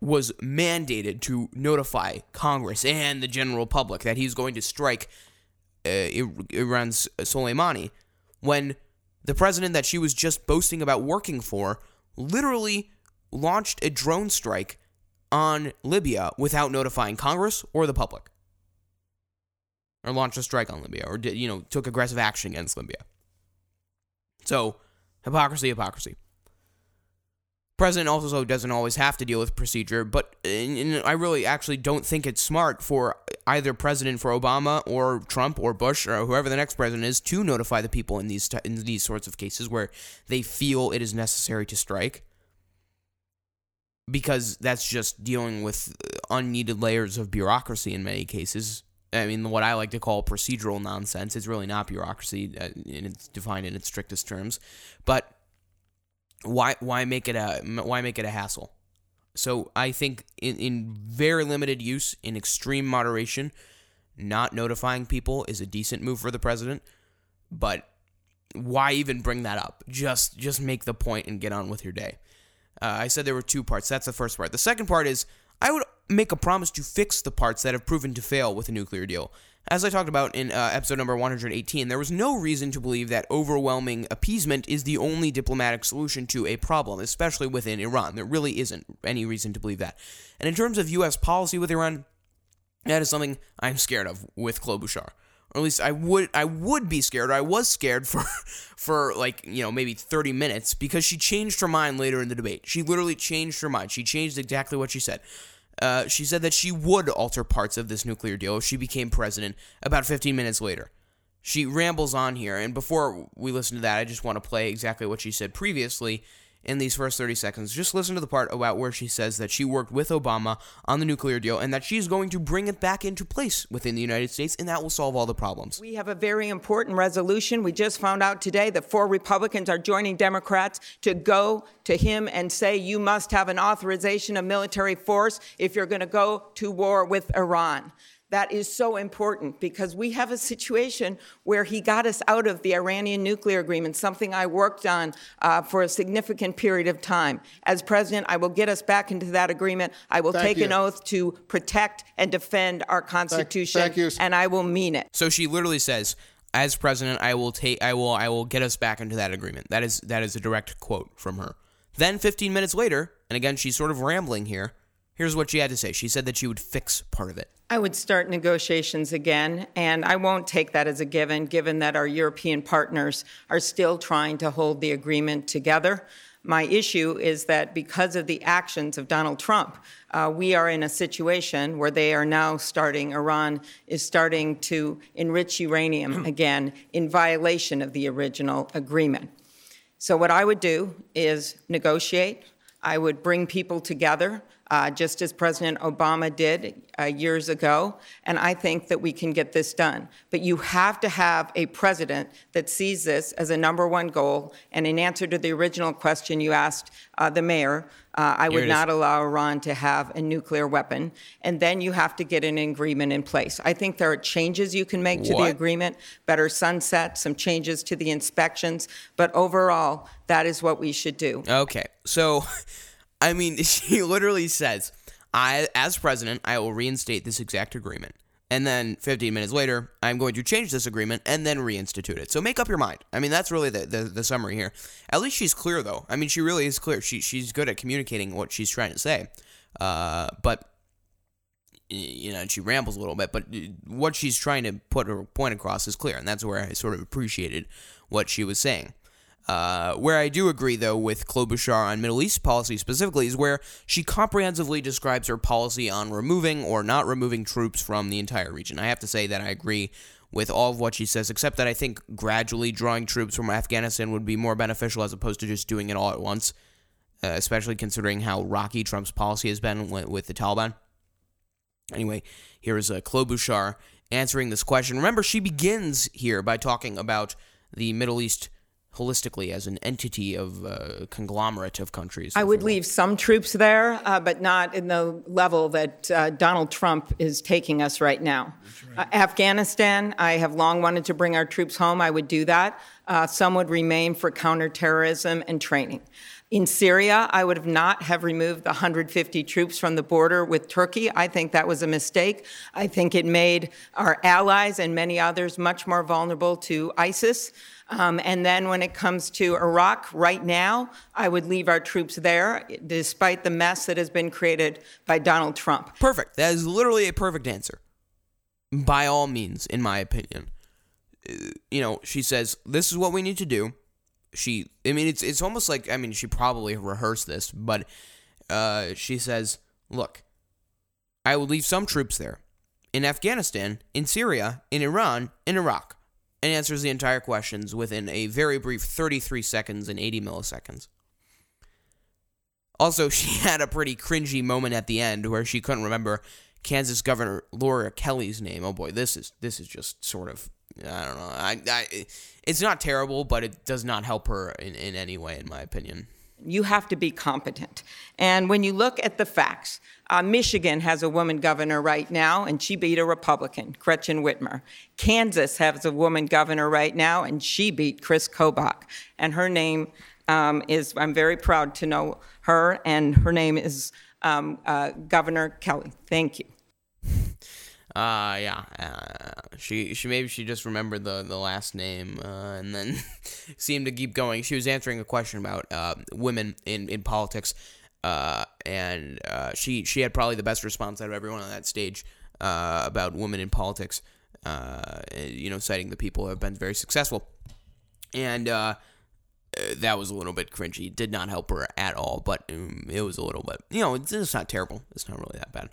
S1: was mandated to notify Congress and the general public that he's going to strike uh, Iran's Soleimani when the president that she was just boasting about working for literally launched a drone strike on Libya without notifying Congress or the public. Or launched a strike on Libya or did, you know, took aggressive action against Libya. So, hypocrisy, hypocrisy. President also doesn't always have to deal with procedure, but I really actually don't think it's smart for either president for Obama or Trump or Bush or whoever the next president is to notify the people in these in these sorts of cases where they feel it is necessary to strike because that's just dealing with unneeded layers of bureaucracy in many cases. I mean, what I like to call procedural nonsense. It's really not bureaucracy, uh, and it's defined in its strictest terms. But why why make it a why make it a hassle? So I think in, in very limited use, in extreme moderation, not notifying people is a decent move for the president. But why even bring that up? Just just make the point and get on with your day. Uh, I said there were two parts. That's the first part. The second part is I would make a promise to fix the parts that have proven to fail with a nuclear deal. As I talked about in uh, episode number 118, there was no reason to believe that overwhelming appeasement is the only diplomatic solution to a problem, especially within Iran. There really isn't any reason to believe that. And in terms of U.S. policy with Iran, that is something I'm scared of with Klobuchar. Or at least I would I would be scared. Or I was scared for for like you know maybe 30 minutes because she changed her mind later in the debate. She literally changed her mind. She changed exactly what she said. Uh, she said that she would alter parts of this nuclear deal if she became president about 15 minutes later. She rambles on here, and before we listen to that, I just want to play exactly what she said previously in these first 30 seconds. Just listen to the part about where she says that she worked with Obama on the nuclear deal and that she's going to bring it back into place within the United States, and that will solve all the problems.
S22: We have a very important resolution. We just found out today that four Republicans are joining Democrats to go to him and say, you must have an authorization of military force if you're going to go to war with Iran that is so important because we have a situation where he got us out of the Iranian nuclear agreement, something I worked on uh, for a significant period of time. As president, I will get us back into that agreement. I will
S17: Thank
S22: take
S17: you.
S22: an oath to protect and defend our Constitution,
S17: thank you.
S22: and I will mean it.
S1: So she literally says, "As president, I will take, I will, I will get us back into that agreement." That is that is a direct quote from her. Then, 15 minutes later, and again, she's sort of rambling here. Here's what she had to say. She said that she would fix part of it.
S22: I would start negotiations again, and I won't take that as a given, given that our European partners are still trying to hold the agreement together. My issue is that because of the actions of Donald Trump, uh, we are in a situation where they are now starting, Iran is starting to enrich uranium again in violation of the original agreement. So, what I would do is negotiate. I would bring people together, uh, just as President Obama did uh, years ago, and I think that we can get this done. But you have to have a president that sees this as a number one goal. And in answer to the original question you asked uh, the mayor, uh, I
S1: Here
S22: would not allow Iran to have a nuclear weapon. And then you have to get an agreement in place. I think there are changes you can make to the agreement, better sunset, some changes to the inspections. But overall, that is what we should do.
S1: Okay, so I mean, she literally says, "I, as president, I will reinstate this exact agreement." And then 15 minutes later, I'm going to change this agreement and then reinstitute it. So make up your mind. I mean, that's really the, the, the summary here. At least she's clear, though. I mean, she really is clear. She, she's good at communicating what she's trying to say. Uh, but, you know, she rambles a little bit, but what she's trying to put her point across is clear. And that's where I sort of appreciated what she was saying. Uh, where I do agree, though, with Klobuchar on Middle East policy specifically, is where she comprehensively describes her policy on removing or not removing troops from the entire region. I have to say that I agree with all of what she says, except that I think gradually drawing troops from Afghanistan would be more beneficial as opposed to just doing it all at once. uh, especially considering how rocky Trump's policy has been with, with the Taliban. Anyway, here is uh, Klobuchar answering this question. Remember, she begins here by talking about the Middle East holistically as an entity of uh, conglomerate of countries.
S22: I would leave some troops there, uh, but not in the level that uh, Donald Trump is taking us right now. Uh, Afghanistan, I have long wanted to bring our troops home. I would do that. Uh, some would remain for counterterrorism and training. In Syria, I would have not have removed the 150 troops from the border with Turkey. I think that was a mistake. I think it made our allies and many others much more vulnerable to ISIS. Um, and then when it comes to Iraq, right now, I would leave our troops there, despite the mess that has been created by Donald Trump.
S1: Perfect. That is literally a perfect answer. By all means, in my opinion. Uh, you know, she says, this is what we need to do she I mean it's it's almost like I mean she probably rehearsed this, but uh, she says, "Look, I will leave some troops there in Afghanistan, in Syria, in Iran, in Iraq." And answers the entire questions within a very brief 33 seconds and 80 milliseconds. Also, she had a pretty cringy moment at the end where she couldn't remember Kansas Governor Laura Kelly's name. Oh boy, this is this is just sort of I don't know. I, I it's not terrible, but it does not help her in, in any way, in my opinion.
S22: You have to be competent. And when you look at the facts, uh, Michigan has a woman governor right now, and she beat a Republican, Gretchen Whitmer. Kansas has a woman governor right now, and she beat Chris Kobach. And her name um, is, I'm very proud to know her, and her name is um, uh, Governor Kelly. Thank you.
S1: Uh yeah. Uh, she she maybe she just remembered the the last name uh, and then seemed to keep going. She was answering a question about uh, women in in politics, uh, and uh, she she had probably the best response out of everyone on that stage uh, about women in politics. Uh, you know, citing the people who have been very successful, and uh, that was a little bit cringy. Did not help her at all, but um, it was a little bit. You know, it's, it's not terrible. It's not really that bad.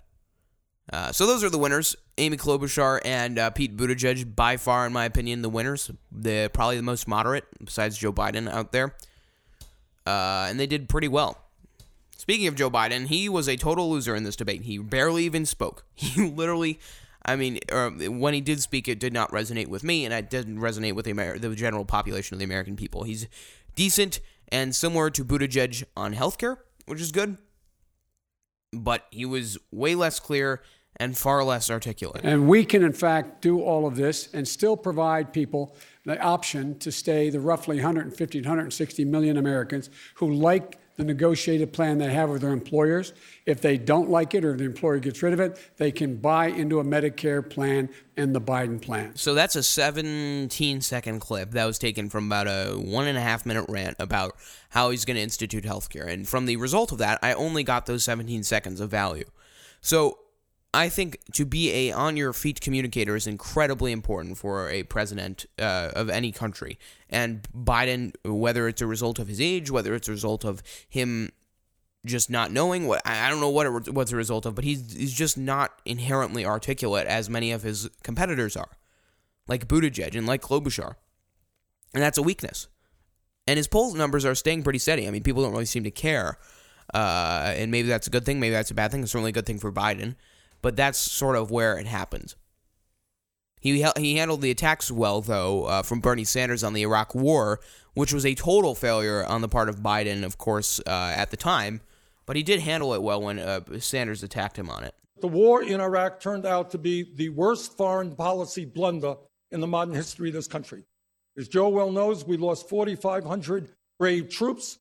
S1: Uh, so those are the winners: Amy Klobuchar and uh, Pete Buttigieg. By far, in my opinion, the winners. They're probably the most moderate, besides Joe Biden out there, uh, and they did pretty well. Speaking of Joe Biden, he was a total loser in this debate. He barely even spoke. He literally, I mean, when he did speak, it did not resonate with me, and it didn't resonate with the, Amer- the general population of the American people. He's decent and similar to Buttigieg on healthcare, which is good, but he was way less clear and far less articulate.
S23: And we can, in fact, do all of this and still provide people the option to stay, the roughly 150 to 160 million Americans who like the negotiated plan they have with their employers. If they don't like it or the employer gets rid of it, they can buy into a Medicare plan and the Biden plan.
S1: So that's a 17 second clip that was taken from about a one and a half minute rant about how he's going to institute healthcare. And from the result of that, I only got those 17 seconds of value. So I think to be a on your feet communicator is incredibly important for a president uh, of any country. And Biden, whether it's a result of his age, whether it's a result of him just not knowing what I don't know what it, what's a result of, but he's he's just not inherently articulate as many of his competitors are, like Buttigieg and like Klobuchar, and that's a weakness. And his poll numbers are staying pretty steady. I mean, people don't really seem to care, uh, and maybe that's a good thing. Maybe that's a bad thing. It's certainly a good thing for Biden but that's sort of where it happened. He he handled the attacks well, though, uh, from Bernie Sanders on the Iraq War, which was a total failure on the part of Biden, of course, uh, at the time. But he did handle it well when uh, Sanders attacked him on it.
S19: The war in Iraq turned out to be the worst foreign policy blunder in the modern history of this country. As Joe well knows, we lost 4,500 brave troops.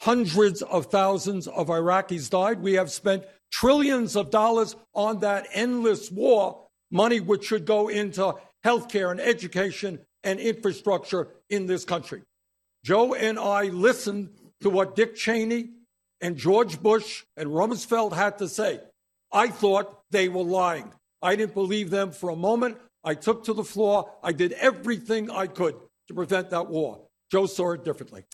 S19: Hundreds of thousands of Iraqis died. We have spent trillions of dollars on that endless war, money which should go into healthcare and education and infrastructure in this country. Joe and I listened to what Dick Cheney and George Bush and Rumsfeld had to say. I thought they were lying. I didn't believe them for a moment. I took to the floor. I did everything I could to prevent that war. Joe saw it differently.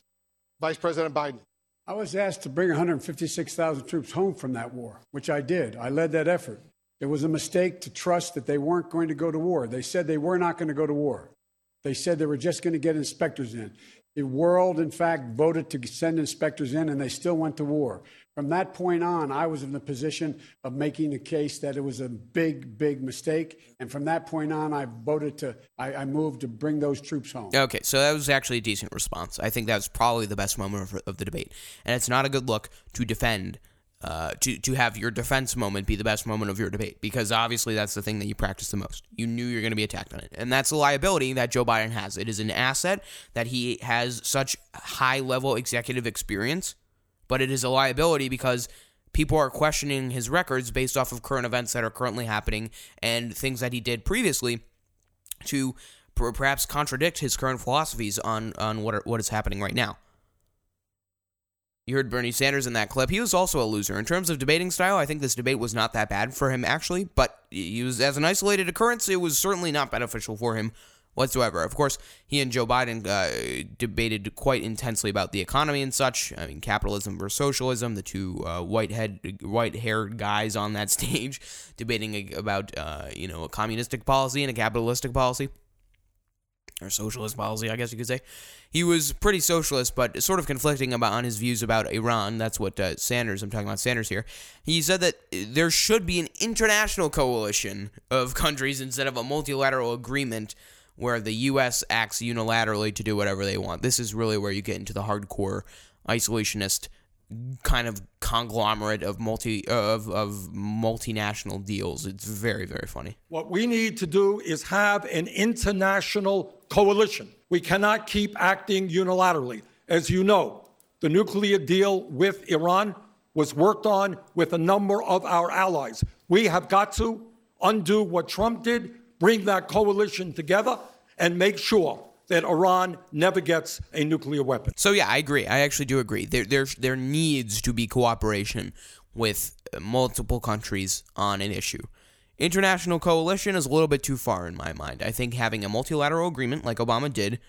S17: Vice President Biden.
S23: I was asked to bring 156,000 troops home from that war, which I did. I led that effort. It was a mistake to trust that they weren't going to go to war. They said they were not going to go to war. They said they were just going to get inspectors in. The world, in fact, voted to send inspectors in, and they still went to war. From that point on, I was in the position of making the case that it was a big, big mistake. And from that point on, I voted to, I, I moved to bring those troops home.
S1: Okay, so that was actually a decent response. I think that was probably the best moment of, of the debate. And it's not a good look to defend, uh, to, to have your defense moment be the best moment of your debate, because obviously that's the thing that you practice the most. You knew you're going to be attacked on it. And that's the liability that Joe Biden has. It is an asset that he has such high level executive experience but it is a liability because people are questioning his records based off of current events that are currently happening and things that he did previously to perhaps contradict his current philosophies on on what are, what is happening right now. You heard Bernie Sanders in that clip. He was also a loser in terms of debating style. I think this debate was not that bad for him actually, but he was as an isolated occurrence. It was certainly not beneficial for him whatsoever. Of course, he and Joe Biden uh, debated quite intensely about the economy and such. I mean, capitalism versus socialism. The two uh, white head, white haired guys on that stage debating about uh, you know a communistic policy and a capitalistic policy. Or socialist policy, I guess you could say. He was pretty socialist, but sort of conflicting about on his views about Iran. That's what uh, Sanders. I'm talking about Sanders here. He said that there should be an international coalition of countries instead of a multilateral agreement where the U.S. acts unilaterally to do whatever they want. This is really where you get into the hardcore isolationist kind of conglomerate of multi of of multinational deals. It's very very funny.
S19: What we need to do is have an international coalition. We cannot keep acting unilaterally. As you know, the nuclear deal with Iran was worked on with a number of our allies. We have got to undo what Trump did bring that coalition together and make sure that Iran never gets a nuclear weapon.
S1: So yeah, I agree. I actually do agree. There there there needs to be cooperation with uh, multiple countries on an issue. International coalition is a little bit too far in my mind. I think having a multilateral agreement like Obama did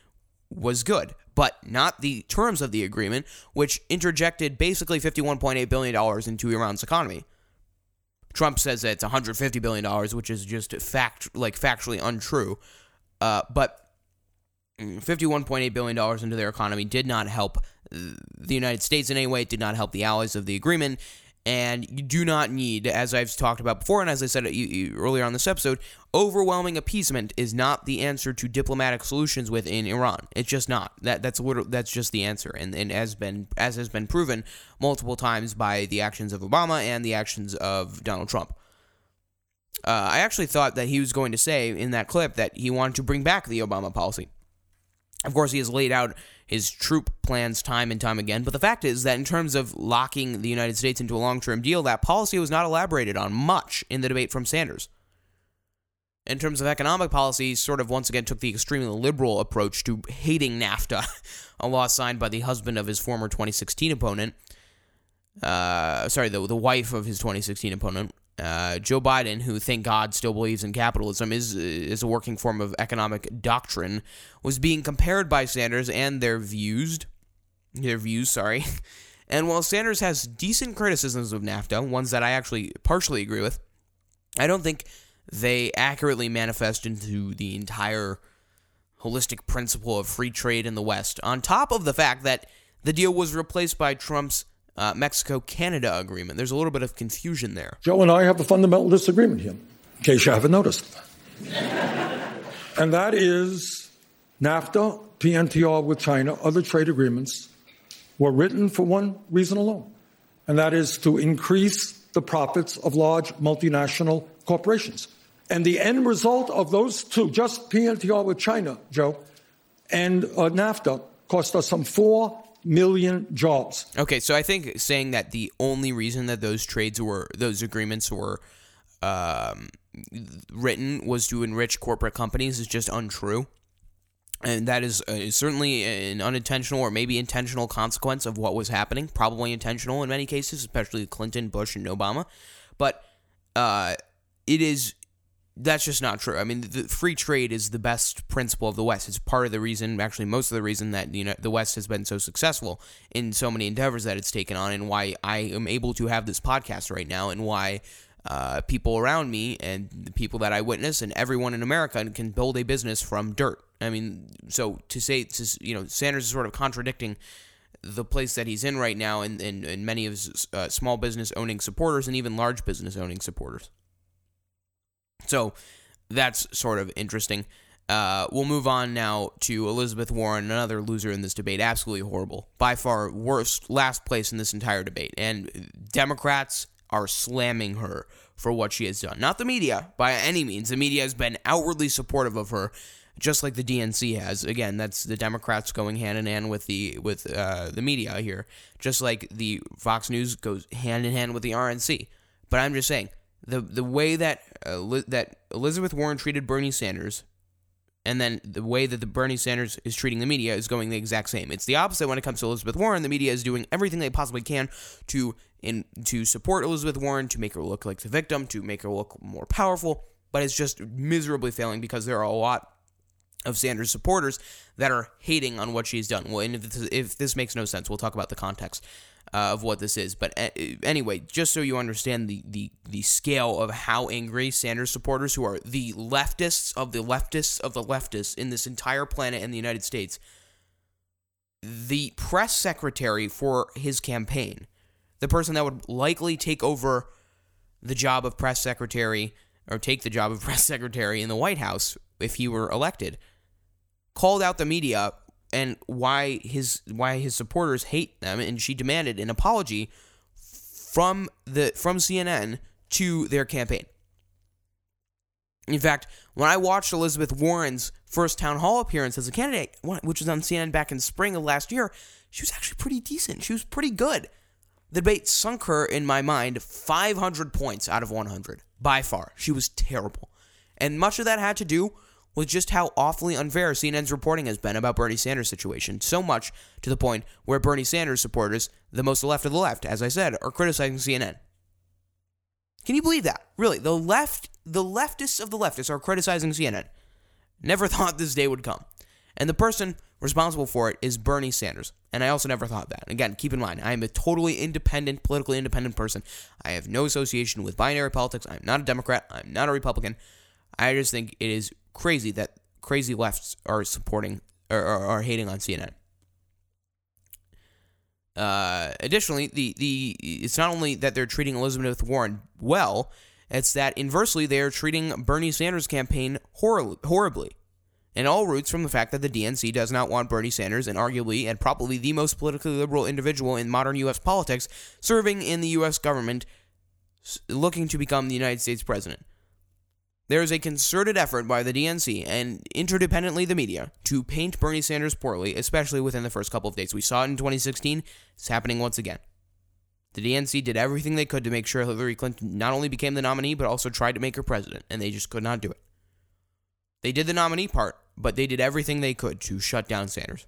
S1: was good, but not the terms of the agreement, which interjected basically $51.8 billion into Iran's economy. Trump says that it's 150 billion dollars, which is just fact like factually untrue. Uh, but 51.8 billion dollars into their economy did not help the United States in any way. It did not help the allies of the agreement, and you do not need, as I've talked about before, and as I said earlier on this episode, overwhelming appeasement is not the answer to diplomatic solutions within Iran. It's just not. That that's that's just the answer, and and as been as has been proven multiple times by the actions of Obama and the actions of Donald Trump. Uh, I actually thought that he was going to say in that clip that he wanted to bring back the Obama policy. Of course, he has laid out his troop plans time and time again. But the fact is that in terms of locking the United States into a long term deal, that policy was not elaborated on much in the debate from Sanders. In terms of economic policy, sort of once again took the extremely liberal approach to hating NAFTA, a law signed by the husband of his former 2016 opponent. Uh, sorry, the, the wife of his 2016 opponent, uh, Joe Biden, who thank God still believes in capitalism, is is a working form of economic doctrine, was being compared by Sanders and their views, their views, sorry. And while Sanders has decent criticisms of NAFTA, ones that I actually partially agree with, I don't think they accurately manifest into the entire holistic principle of free trade in the West. On top of the fact that the deal was replaced by Trump's uh, Mexico Canada agreement. There's a little bit of confusion there.
S19: Joe and I have a fundamental disagreement here, in case you haven't noticed. and that is NAFTA, PNTR with China, other trade agreements were written for one reason alone, and that is to increase the profits of large multinational corporations. And the end result of those two, just PNTR with China, Joe, and uh, NAFTA, cost us some four million jobs.
S1: Okay, so I think saying that the only reason that those trades were those agreements were um, written was to enrich corporate companies is just untrue. And that is uh, certainly an unintentional or maybe intentional consequence of what was happening. Probably intentional in many cases, especially Clinton, Bush, and Obama. But uh, it is that's just not true. I mean, the free trade is the best principle of the West. It's part of the reason, actually, most of the reason that you know the West has been so successful in so many endeavors that it's taken on, and why I am able to have this podcast right now, and why uh, people around me and the people that I witness and everyone in America can build a business from dirt. I mean, so to say, to, you know, Sanders is sort of contradicting the place that he's in right now and, and, and many of his uh, small business owning supporters and even large business owning supporters. So that's sort of interesting. Uh, we'll move on now to Elizabeth Warren, another loser in this debate. Absolutely horrible. By far, worst, last place in this entire debate. And Democrats are slamming her for what she has done. Not the media, by any means. The media has been outwardly supportive of her, just like the DNC has. Again, that's the Democrats going hand in hand with the with uh, the media here, just like the Fox News goes hand in hand with the RNC. But I'm just saying the the way that uh, that Elizabeth Warren treated Bernie Sanders and then the way that the Bernie Sanders is treating the media is going the exact same. It's the opposite when it comes to Elizabeth Warren. The media is doing everything they possibly can to in to support Elizabeth Warren, to make her look like the victim, to make her look more powerful, but it's just miserably failing because there are a lot of Sanders supporters that are hating on what she's done. Well, and if this, if this makes no sense, we'll talk about the context uh, of what this is. But anyway, just so you understand the, the, the scale of how angry Sanders supporters, who are the leftists of the leftists of the leftists in this entire planet in the United States, the press secretary for his campaign, the person that would likely take over the job of press secretary or take the job of press secretary in the White House if he were elected, called out the media and why his why his supporters hate them and she demanded an apology from the from CNN to their campaign. In fact, when I watched Elizabeth Warren's first town hall appearance as a candidate, which was on CNN back in spring of last year, she was actually pretty decent. She was pretty good. The debate sunk her in my mind 500 points out of 100 by far. She was terrible. And much of that had to do with just how awfully unfair CNN's reporting has been about Bernie Sanders' situation. So much to the point where Bernie Sanders supporters, the most left of the left, as I said, are criticizing CNN. Can you believe that? Really, the left, the leftists of the leftists are criticizing CNN. Never thought this day would come. And the person responsible for it is Bernie Sanders. And I also never thought that. Again, keep in mind, I am a totally independent, politically independent person. I have no association with binary politics. I'm not a Democrat. I'm not a Republican. I just think it is crazy that crazy lefts are supporting or are, hating on CNN. Uh, additionally, the the it's not only that they're treating Elizabeth Warren well, it's that inversely they are treating Bernie Sanders' campaign hor- horribly. And all roots from the fact that the DNC does not want Bernie Sanders, and arguably and probably the most politically liberal individual in modern U.S. politics, serving in the U.S. government, looking to become the United States president. There is a concerted effort by the DNC and interdependently the media to paint Bernie Sanders poorly, especially within the first couple of days. We saw it in 2016. It's happening once again. The DNC did everything they could to make sure Hillary Clinton not only became the nominee, but also tried to make her president, and they just could not do it. They did the nominee part, but they did everything they could to shut down Sanders.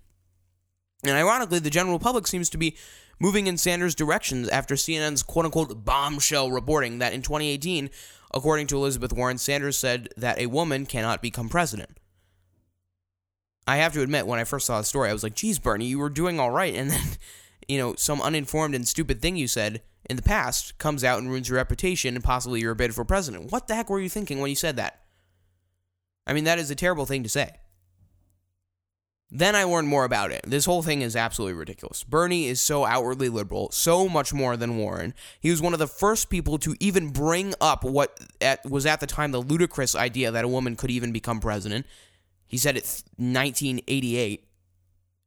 S1: And ironically, the general public seems to be moving in Sanders' directions after CNN's quote unquote bombshell reporting that in 2018, According to Elizabeth Warren, Sanders said that a woman cannot become president. I have to admit, when I first saw the story, I was like, geez, Bernie, you were doing all right. And then, you know, some uninformed and stupid thing you said in the past comes out and ruins your reputation and possibly your bid for president. What the heck were you thinking when you said that? I mean, that is a terrible thing to say. Then I learned more about it. This whole thing is absolutely ridiculous. Bernie is so outwardly liberal, so much more than Warren. He was one of the first people to even bring up what at, was at the time the ludicrous idea that a woman could even become president. He said it 1988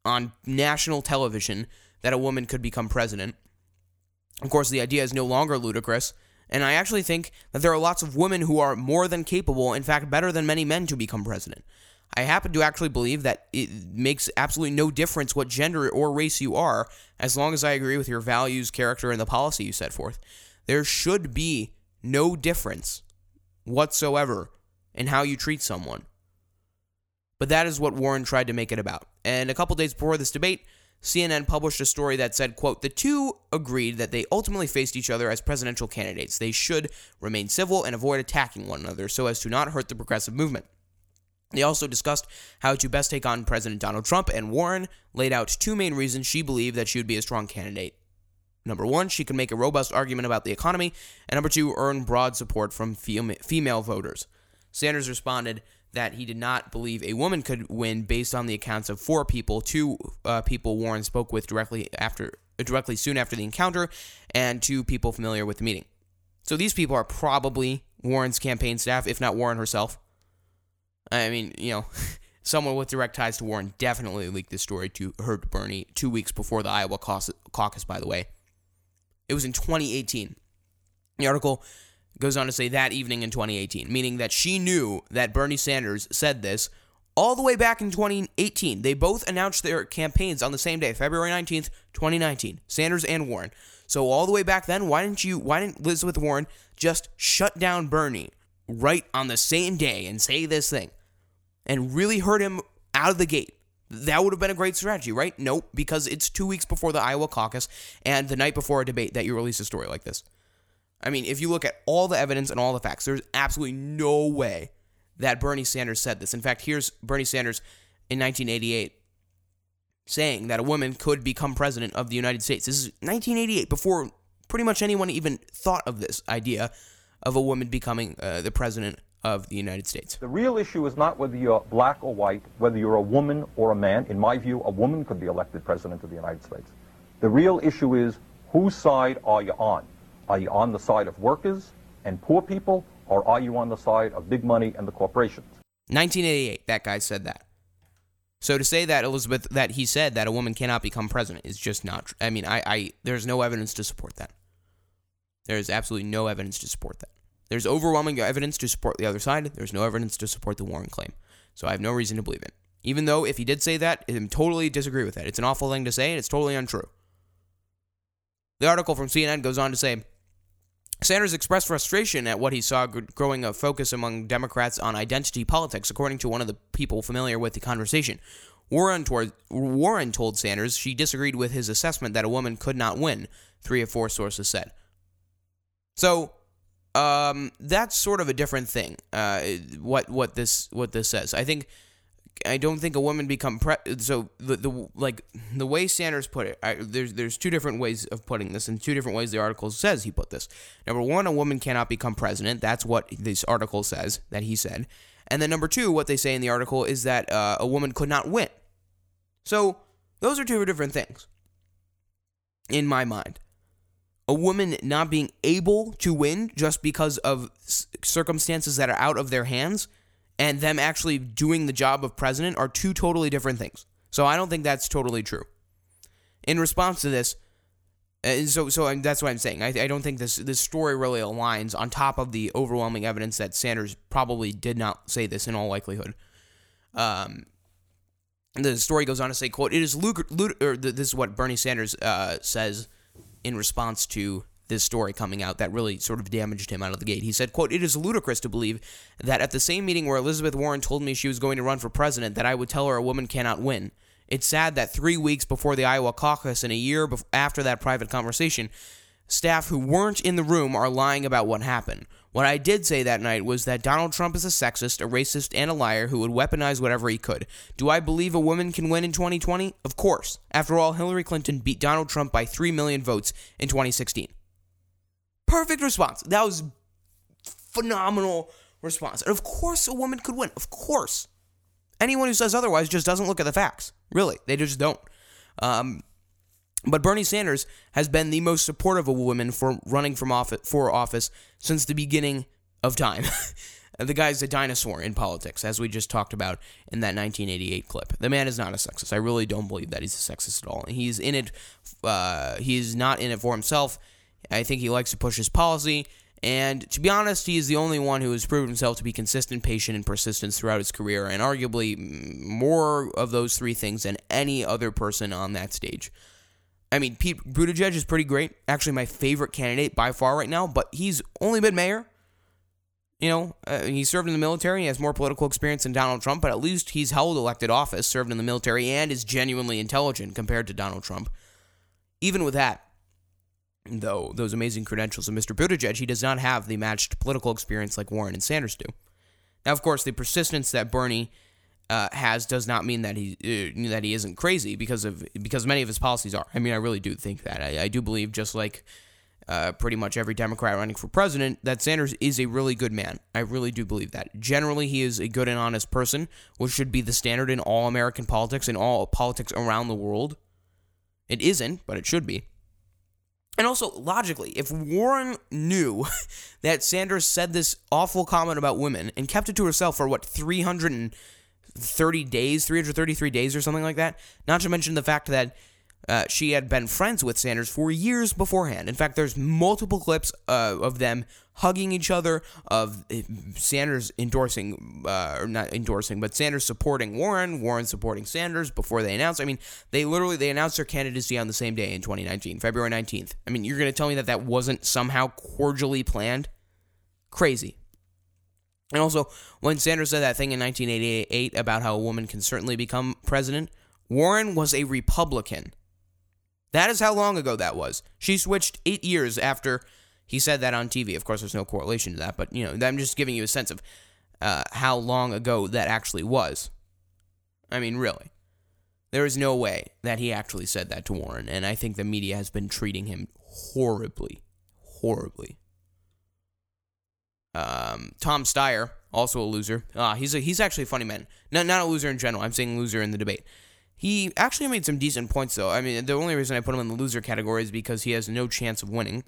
S1: on national television that a woman could become president. Of course, the idea is no longer ludicrous. And I actually think that there are lots of women who are more than capable, in fact, better than many men to become president. I happen to actually believe that it makes absolutely no difference what gender or race you are, as long as I agree with your values, character, and the policy you set forth. There should be no difference whatsoever in how you treat someone. But that is what Warren tried to make it about. And a couple days before this debate, CNN published a story that said, quote, the two agreed that they ultimately faced each other as presidential candidates. They should remain civil and avoid attacking one another so as to not hurt the progressive movement. They also discussed how to best take on President Donald Trump, and Warren laid out two main reasons she believed that she would be a strong candidate. Number one, she could make a robust argument about the economy, and number two, earn broad support from female voters. Sanders responded that he did not believe a woman could win based on the accounts of four people, two uh, people Warren spoke with directly after, directly soon after the encounter, and two people familiar with the meeting. So these people are probably Warren's campaign staff, if not Warren herself. I mean, you know, someone with direct ties to Warren definitely leaked this story to her to Bernie two weeks before the Iowa caucus, by the way. It was in 2018. The article goes on to say that evening in 2018, meaning that she knew that Bernie Sanders said this all the way back in 2018. They both announced their campaigns on the same day, February 19th, 2019, Sanders and Warren. So all the way back then, why didn't you why didn't Elizabeth Warren just shut down Bernie right on the same day and say this thing and really hurt him out of the gate? That would have been a great strategy, right? Nope, because it's 2 weeks before the Iowa caucus and the night before a debate that you release a story like this. I mean, if you look at all the evidence and all the facts, there's absolutely no way that Bernie Sanders said this. In fact, here's Bernie Sanders in 1988 saying that a woman could become president of the United States. This is 1988, before pretty much anyone even thought of this idea of a woman becoming uh, the president of the United States.
S24: The real issue is not whether you're black or white, whether you're a woman or a man. In my view, a woman could be elected president of the United States. The real issue is whose side are you on? Are you on the side of workers and poor people, or are you on the side of big money and the corporations?
S1: 1988, that guy said that. So to say that Elizabeth, that he said that a woman cannot become president is just not. True. I mean, I, I, there's no evidence to support that. There is absolutely no evidence to support that. There's overwhelming evidence to support the other side. There's no evidence to support the Warren claim. So I have no reason to believe it. Even though if he did say that, I totally disagree with that. It's an awful thing to say, and it's totally untrue. The article from CNN goes on to say Sanders expressed frustration at what he saw growing a focus among Democrats on identity politics, according to one of the people familiar with the conversation. Warren, toward, Warren told Sanders she disagreed with his assessment that a woman could not win, three of four sources said. So, um, that's sort of a different thing. Uh, what what this what this says. I think I don't think a woman become pre. So the, the like the way Sanders put it, I, there's there's two different ways of putting this, and two different ways the article says he put this. Number one, a woman cannot become president. That's what this article says that he said. And then number two, what they say in the article is that uh, a woman could not win. So those are two different things. In my mind, a woman not being able to win just because of circumstances that are out of their hands and them actually doing the job of president are two totally different things. So I don't think that's totally true. In response to this, and so so that's what I'm saying. I, I don't think this this story really aligns on top of the overwhelming evidence that Sanders probably did not say this in all likelihood. Um, the story goes on to say, "quote It is lucrative." This is what Bernie Sanders uh, says in response to this story coming out that really sort of damaged him out of the gate. He said, quote, It is ludicrous to believe that at the same meeting where Elizabeth Warren told me she was going to run for president that I would tell her a woman cannot win. It's sad that three weeks before the Iowa caucus and a year after that private conversation, staff who weren't in the room are lying about what happened. What I did say that night was that Donald Trump is a sexist, a racist, and a liar who would weaponize whatever he could. Do I believe a woman can win in 2020? Of course. After all, Hillary Clinton beat Donald Trump by 3 million votes in 2016. Perfect response. That was phenomenal response. And of course, a woman could win. Of course. Anyone who says otherwise just doesn't look at the facts. Really, they just don't. Um, but Bernie Sanders has been the most supportive of women for running from office, for office since the beginning of time. the guy's a dinosaur in politics, as we just talked about in that 1988 clip. The man is not a sexist. I really don't believe that he's a sexist at all. He's in it. Uh, he's not in it for himself. I think he likes to push his policy. And to be honest, he is the only one who has proved himself to be consistent, patient, and persistent throughout his career, and arguably more of those three things than any other person on that stage. I mean, Pete Buttigieg is pretty great. Actually, my favorite candidate by far right now, but he's only been mayor. You know, uh, he served in the military. He has more political experience than Donald Trump, but at least he's held elected office, served in the military, and is genuinely intelligent compared to Donald Trump. Even with that, though those amazing credentials of Mr. Buttigieg, he does not have the matched political experience like Warren and Sanders do. Now, of course, the persistence that Bernie uh, has does not mean that he uh, that he isn't crazy because of because many of his policies are. I mean, I really do think that. I, I do believe just like uh, pretty much every Democrat running for president, that Sanders is a really good man. I really do believe that. Generally, he is a good and honest person, which should be the standard in all American politics and all politics around the world. It isn't, but it should be. And also, logically, if Warren knew that Sanders said this awful comment about women and kept it to herself for what, 330 days, 333 days or something like that, not to mention the fact that uh, she had been friends with Sanders for years beforehand. In fact, there's multiple clips uh, of them hugging each other, of uh, Sanders endorsing, uh, or not endorsing, but Sanders supporting Warren, Warren supporting Sanders before they announced. I mean, they literally they announced their candidacy on the same day in 2019, February 19th. I mean, you're going to tell me that that wasn't somehow cordially planned? Crazy. And also, when Sanders said that thing in 1988 about how a woman can certainly become president, Warren was a Republican. That is how long ago that was. She switched eight years after he said that on TV. Of course, there's no correlation to that, but you know, I'm just giving you a sense of uh, how long ago that actually was. I mean, really, there is no way that he actually said that to Warren, and I think the media has been treating him horribly, horribly. Um, Tom Steyer, also a loser. Uh, he's a, he's actually a funny man. Not not a loser in general. I'm saying loser in the debate. He actually made some decent points, though. I mean, the only reason I put him in the loser category is because he has no chance of winning.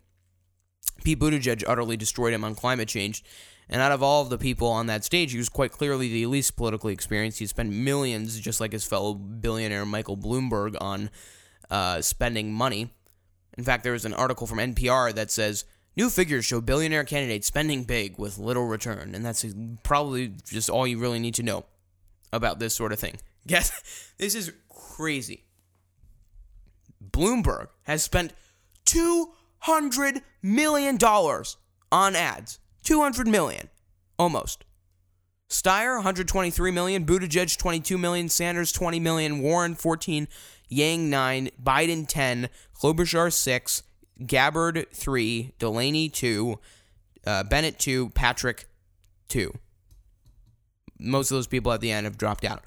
S1: Pete Buttigieg utterly destroyed him on climate change. And out of all of the people on that stage, he was quite clearly the least politically experienced. He spent millions, just like his fellow billionaire Michael Bloomberg, on uh, spending money. In fact, there was an article from NPR that says new figures show billionaire candidates spending big with little return. And that's probably just all you really need to know about this sort of thing. Guess this is crazy. Bloomberg has spent $200 million on ads. 200 million. Almost. Steyer 123 million, Buttigieg 22 million, Sanders 20 million, Warren 14, Yang 9, Biden 10, Klobuchar 6, Gabbard 3, Delaney 2, uh, Bennet 2, Patrick 2. Most of those people at the end have dropped out.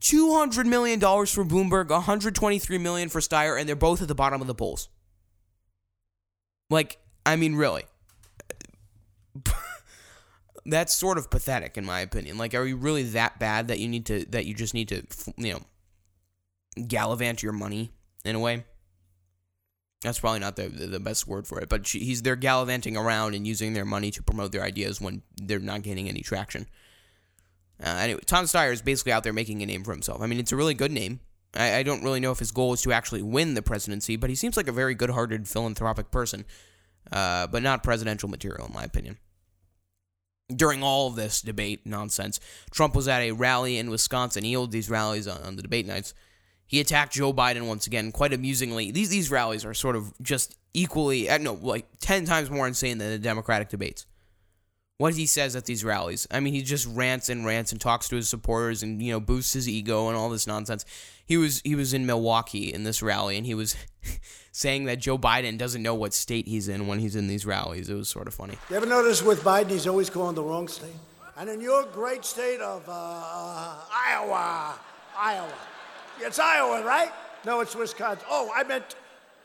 S1: $200 million for Bloomberg, 123 million for Steyer, and they're both at the bottom of the polls. Like, I mean, really. That's sort of pathetic, in my opinion. Like, are you really that bad that you need to, that you just need to, you know, gallivant your money in a way? That's probably not the the best word for it, but she, he's they're gallivanting around and using their money to promote their ideas when they're not gaining any traction. Uh, anyway, Tom Steyer is basically out there making a name for himself. I mean, it's a really good name. I, I don't really know if his goal is to actually win the presidency, but he seems like a very good hearted philanthropic person, uh, but not presidential material, in my opinion. During all of this debate nonsense, Trump was at a rally in Wisconsin. He held these rallies on, on the debate nights. He attacked Joe Biden once again, quite amusingly. These these rallies are sort of just equally, uh, no, like ten times more insane than the Democratic debates what he says at these rallies. I mean, he just rants and rants and talks to his supporters and you know boosts his ego and all this nonsense. He was he was in Milwaukee in this rally and he was saying that Joe Biden doesn't know what state he's in when he's in these rallies. It was sort of funny.
S25: You ever notice with Biden, he's always calling the wrong state? And in your great state of uh, Iowa, Iowa, it's Iowa, right? No, it's Wisconsin. Oh, I meant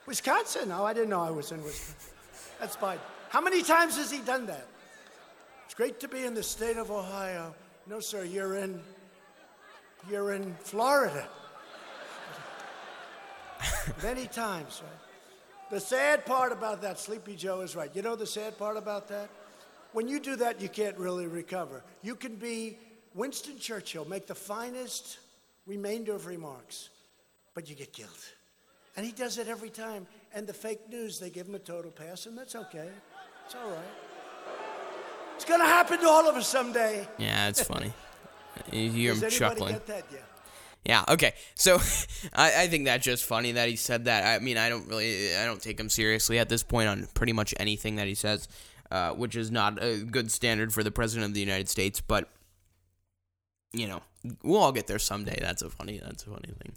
S25: Wisconsin. Oh, I didn't know I was in Wisconsin. That's fine. How many times has he done that? It's great to be in the state of Ohio. No, sir, you're in you're in Florida. Many times, right? The sad part about that, Sleepy Joe is right. You know the sad part about that? When you do that, you can't really recover. You can be Winston Churchill, make the finest remainder of remarks, but you get killed. And he does it every time. And the fake news, they give him a total pass, and that's okay. It's all right. It's going to happen to all of us someday.
S1: Yeah, it's funny. you hear
S25: Does
S1: him chuckling.
S25: Get that? Yeah.
S1: Yeah. Okay. So, I, I think that's just funny that he said that. I mean, I don't really, I don't take him seriously at this point on pretty much anything that he says, uh, which is not a good standard for the president of the United States. But, you know, we'll all get there someday. That's a funny, that's a funny thing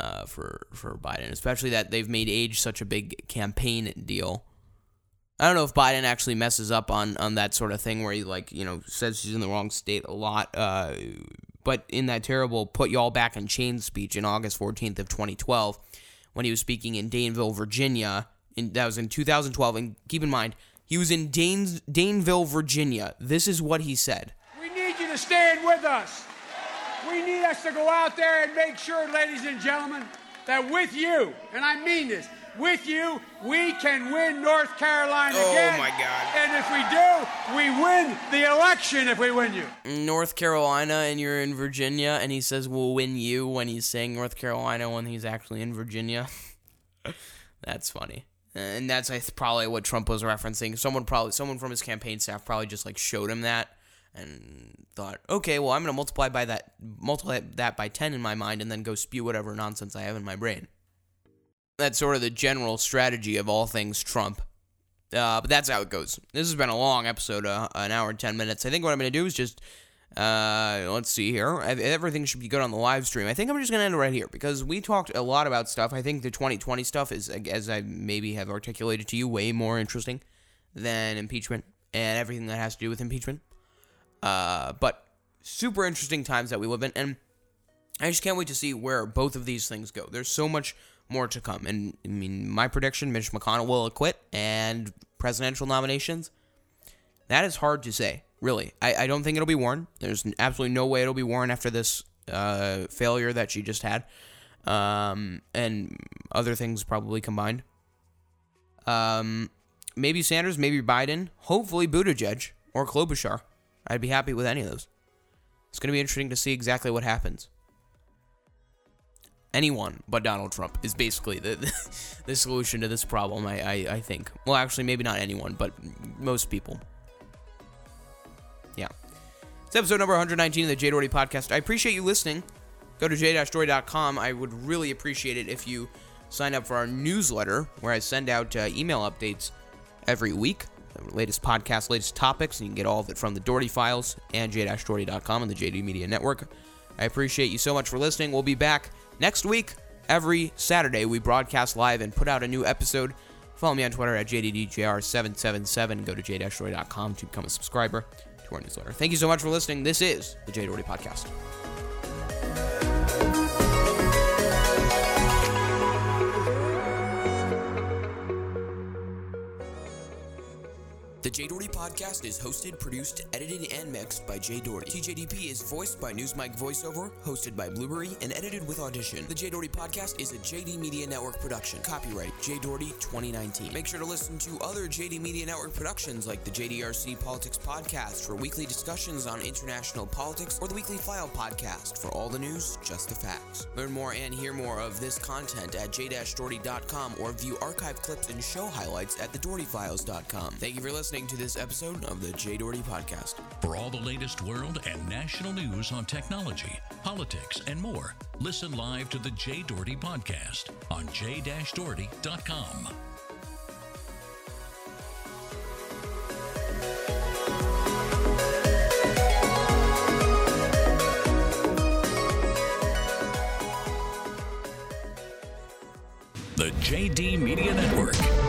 S1: uh, for for Biden, especially that they've made age such a big campaign deal. I don't know if Biden actually messes up on on that sort of thing where he like you know says he's in the wrong state a lot. Uh, but in that terrible "put y'all back in chains" speech in August 14th of 2012, when he was speaking in Danville, Virginia, In, that was in 2012. And keep in mind, he was in Danes, Daneville, Virginia. This is what he said.
S26: We need to stand with us. We need us to go out there and make sure, ladies and gentlemen, that with you, and I mean this, with you, we can win North Carolina
S1: Oh,
S26: again.
S1: my God.
S26: And if we do, we win the election if we win you.
S1: North Carolina and you're in Virginia, and he says we'll win you when he's saying North Carolina when he's actually in Virginia. that's funny, and that's probably what Trump was referencing. Someone probably, someone from his campaign staff probably just like showed him that and thought, okay, well I'm gonna multiply by that, multiply that by ten in my mind, and then go spew whatever nonsense I have in my brain. That's sort of the general strategy of all things Trump. Uh, but that's how it goes. This has been a long episode, uh, an hour and 10 minutes. I think what I'm going to do is just, uh, let's see here. Everything should be good on the live stream. I think I'm just going to end it right here because we talked a lot about stuff. I think the 2020 stuff is, as I maybe have articulated to you, way more interesting than impeachment and everything that has to do with impeachment. Uh, but super interesting times that we live in. And I just can't wait to see where both of these things go. There's so much more to come. And I mean, my prediction Mitch McConnell will acquit and presidential nominations. That is hard to say, really. I, I don't think it'll be Warren. There's absolutely no way it'll be Warren after this uh, failure that she just had. Um, and other things probably combined. Um, maybe Sanders, maybe Biden, hopefully Buttigieg or Klobuchar. I'd be happy with any of those. It's going to be interesting to see exactly what happens anyone but Donald Trump is basically the the, solution to this problem. I, I I think. Well, actually, maybe not anyone, but most people. Yeah. It's episode number 119 of the Jay Doherty podcast. I appreciate you listening. Go to j-doherty.com. I would really appreciate it if you sign up for our newsletter, where I send out uh, email updates every week. Latest podcast, latest topics, you can get all of it from the Doherty Files and j-doherty.com and the JD Media Network. I appreciate you so much for listening. We'll be back next week. Every Saturday, we broadcast live and put out a new episode. Follow me on Twitter at JDDJR777. Go to j-doherty.com to become a subscriber to our newsletter. Thank you so much for listening. This is the Jay Doherty Podcast. The Jay Doherty podcast is hosted, produced, edited, and mixed by Jay Doherty. TJDP is voiced by Newsmike Voiceover, hosted by Blubrry, and edited with Audition. The Jay Doherty podcast is a JD Media Network production. Copyright Jay Doherty 2019. Make sure to listen to other JD Media Network productions like the JDRC Politics Podcast for weekly discussions on international politics, or the Weekly File Podcast for all the news, just the facts. Learn more and hear more of this content at j-doherty.com or view archive clips and show highlights at thedohertyfiles.com. Thank you for listening to this episode of the Jay Doherty Podcast.
S2: For all the latest world and national news on technology, politics, and more, listen live to the Jay Doherty Podcast on j-doherty.com. The JD Media Network.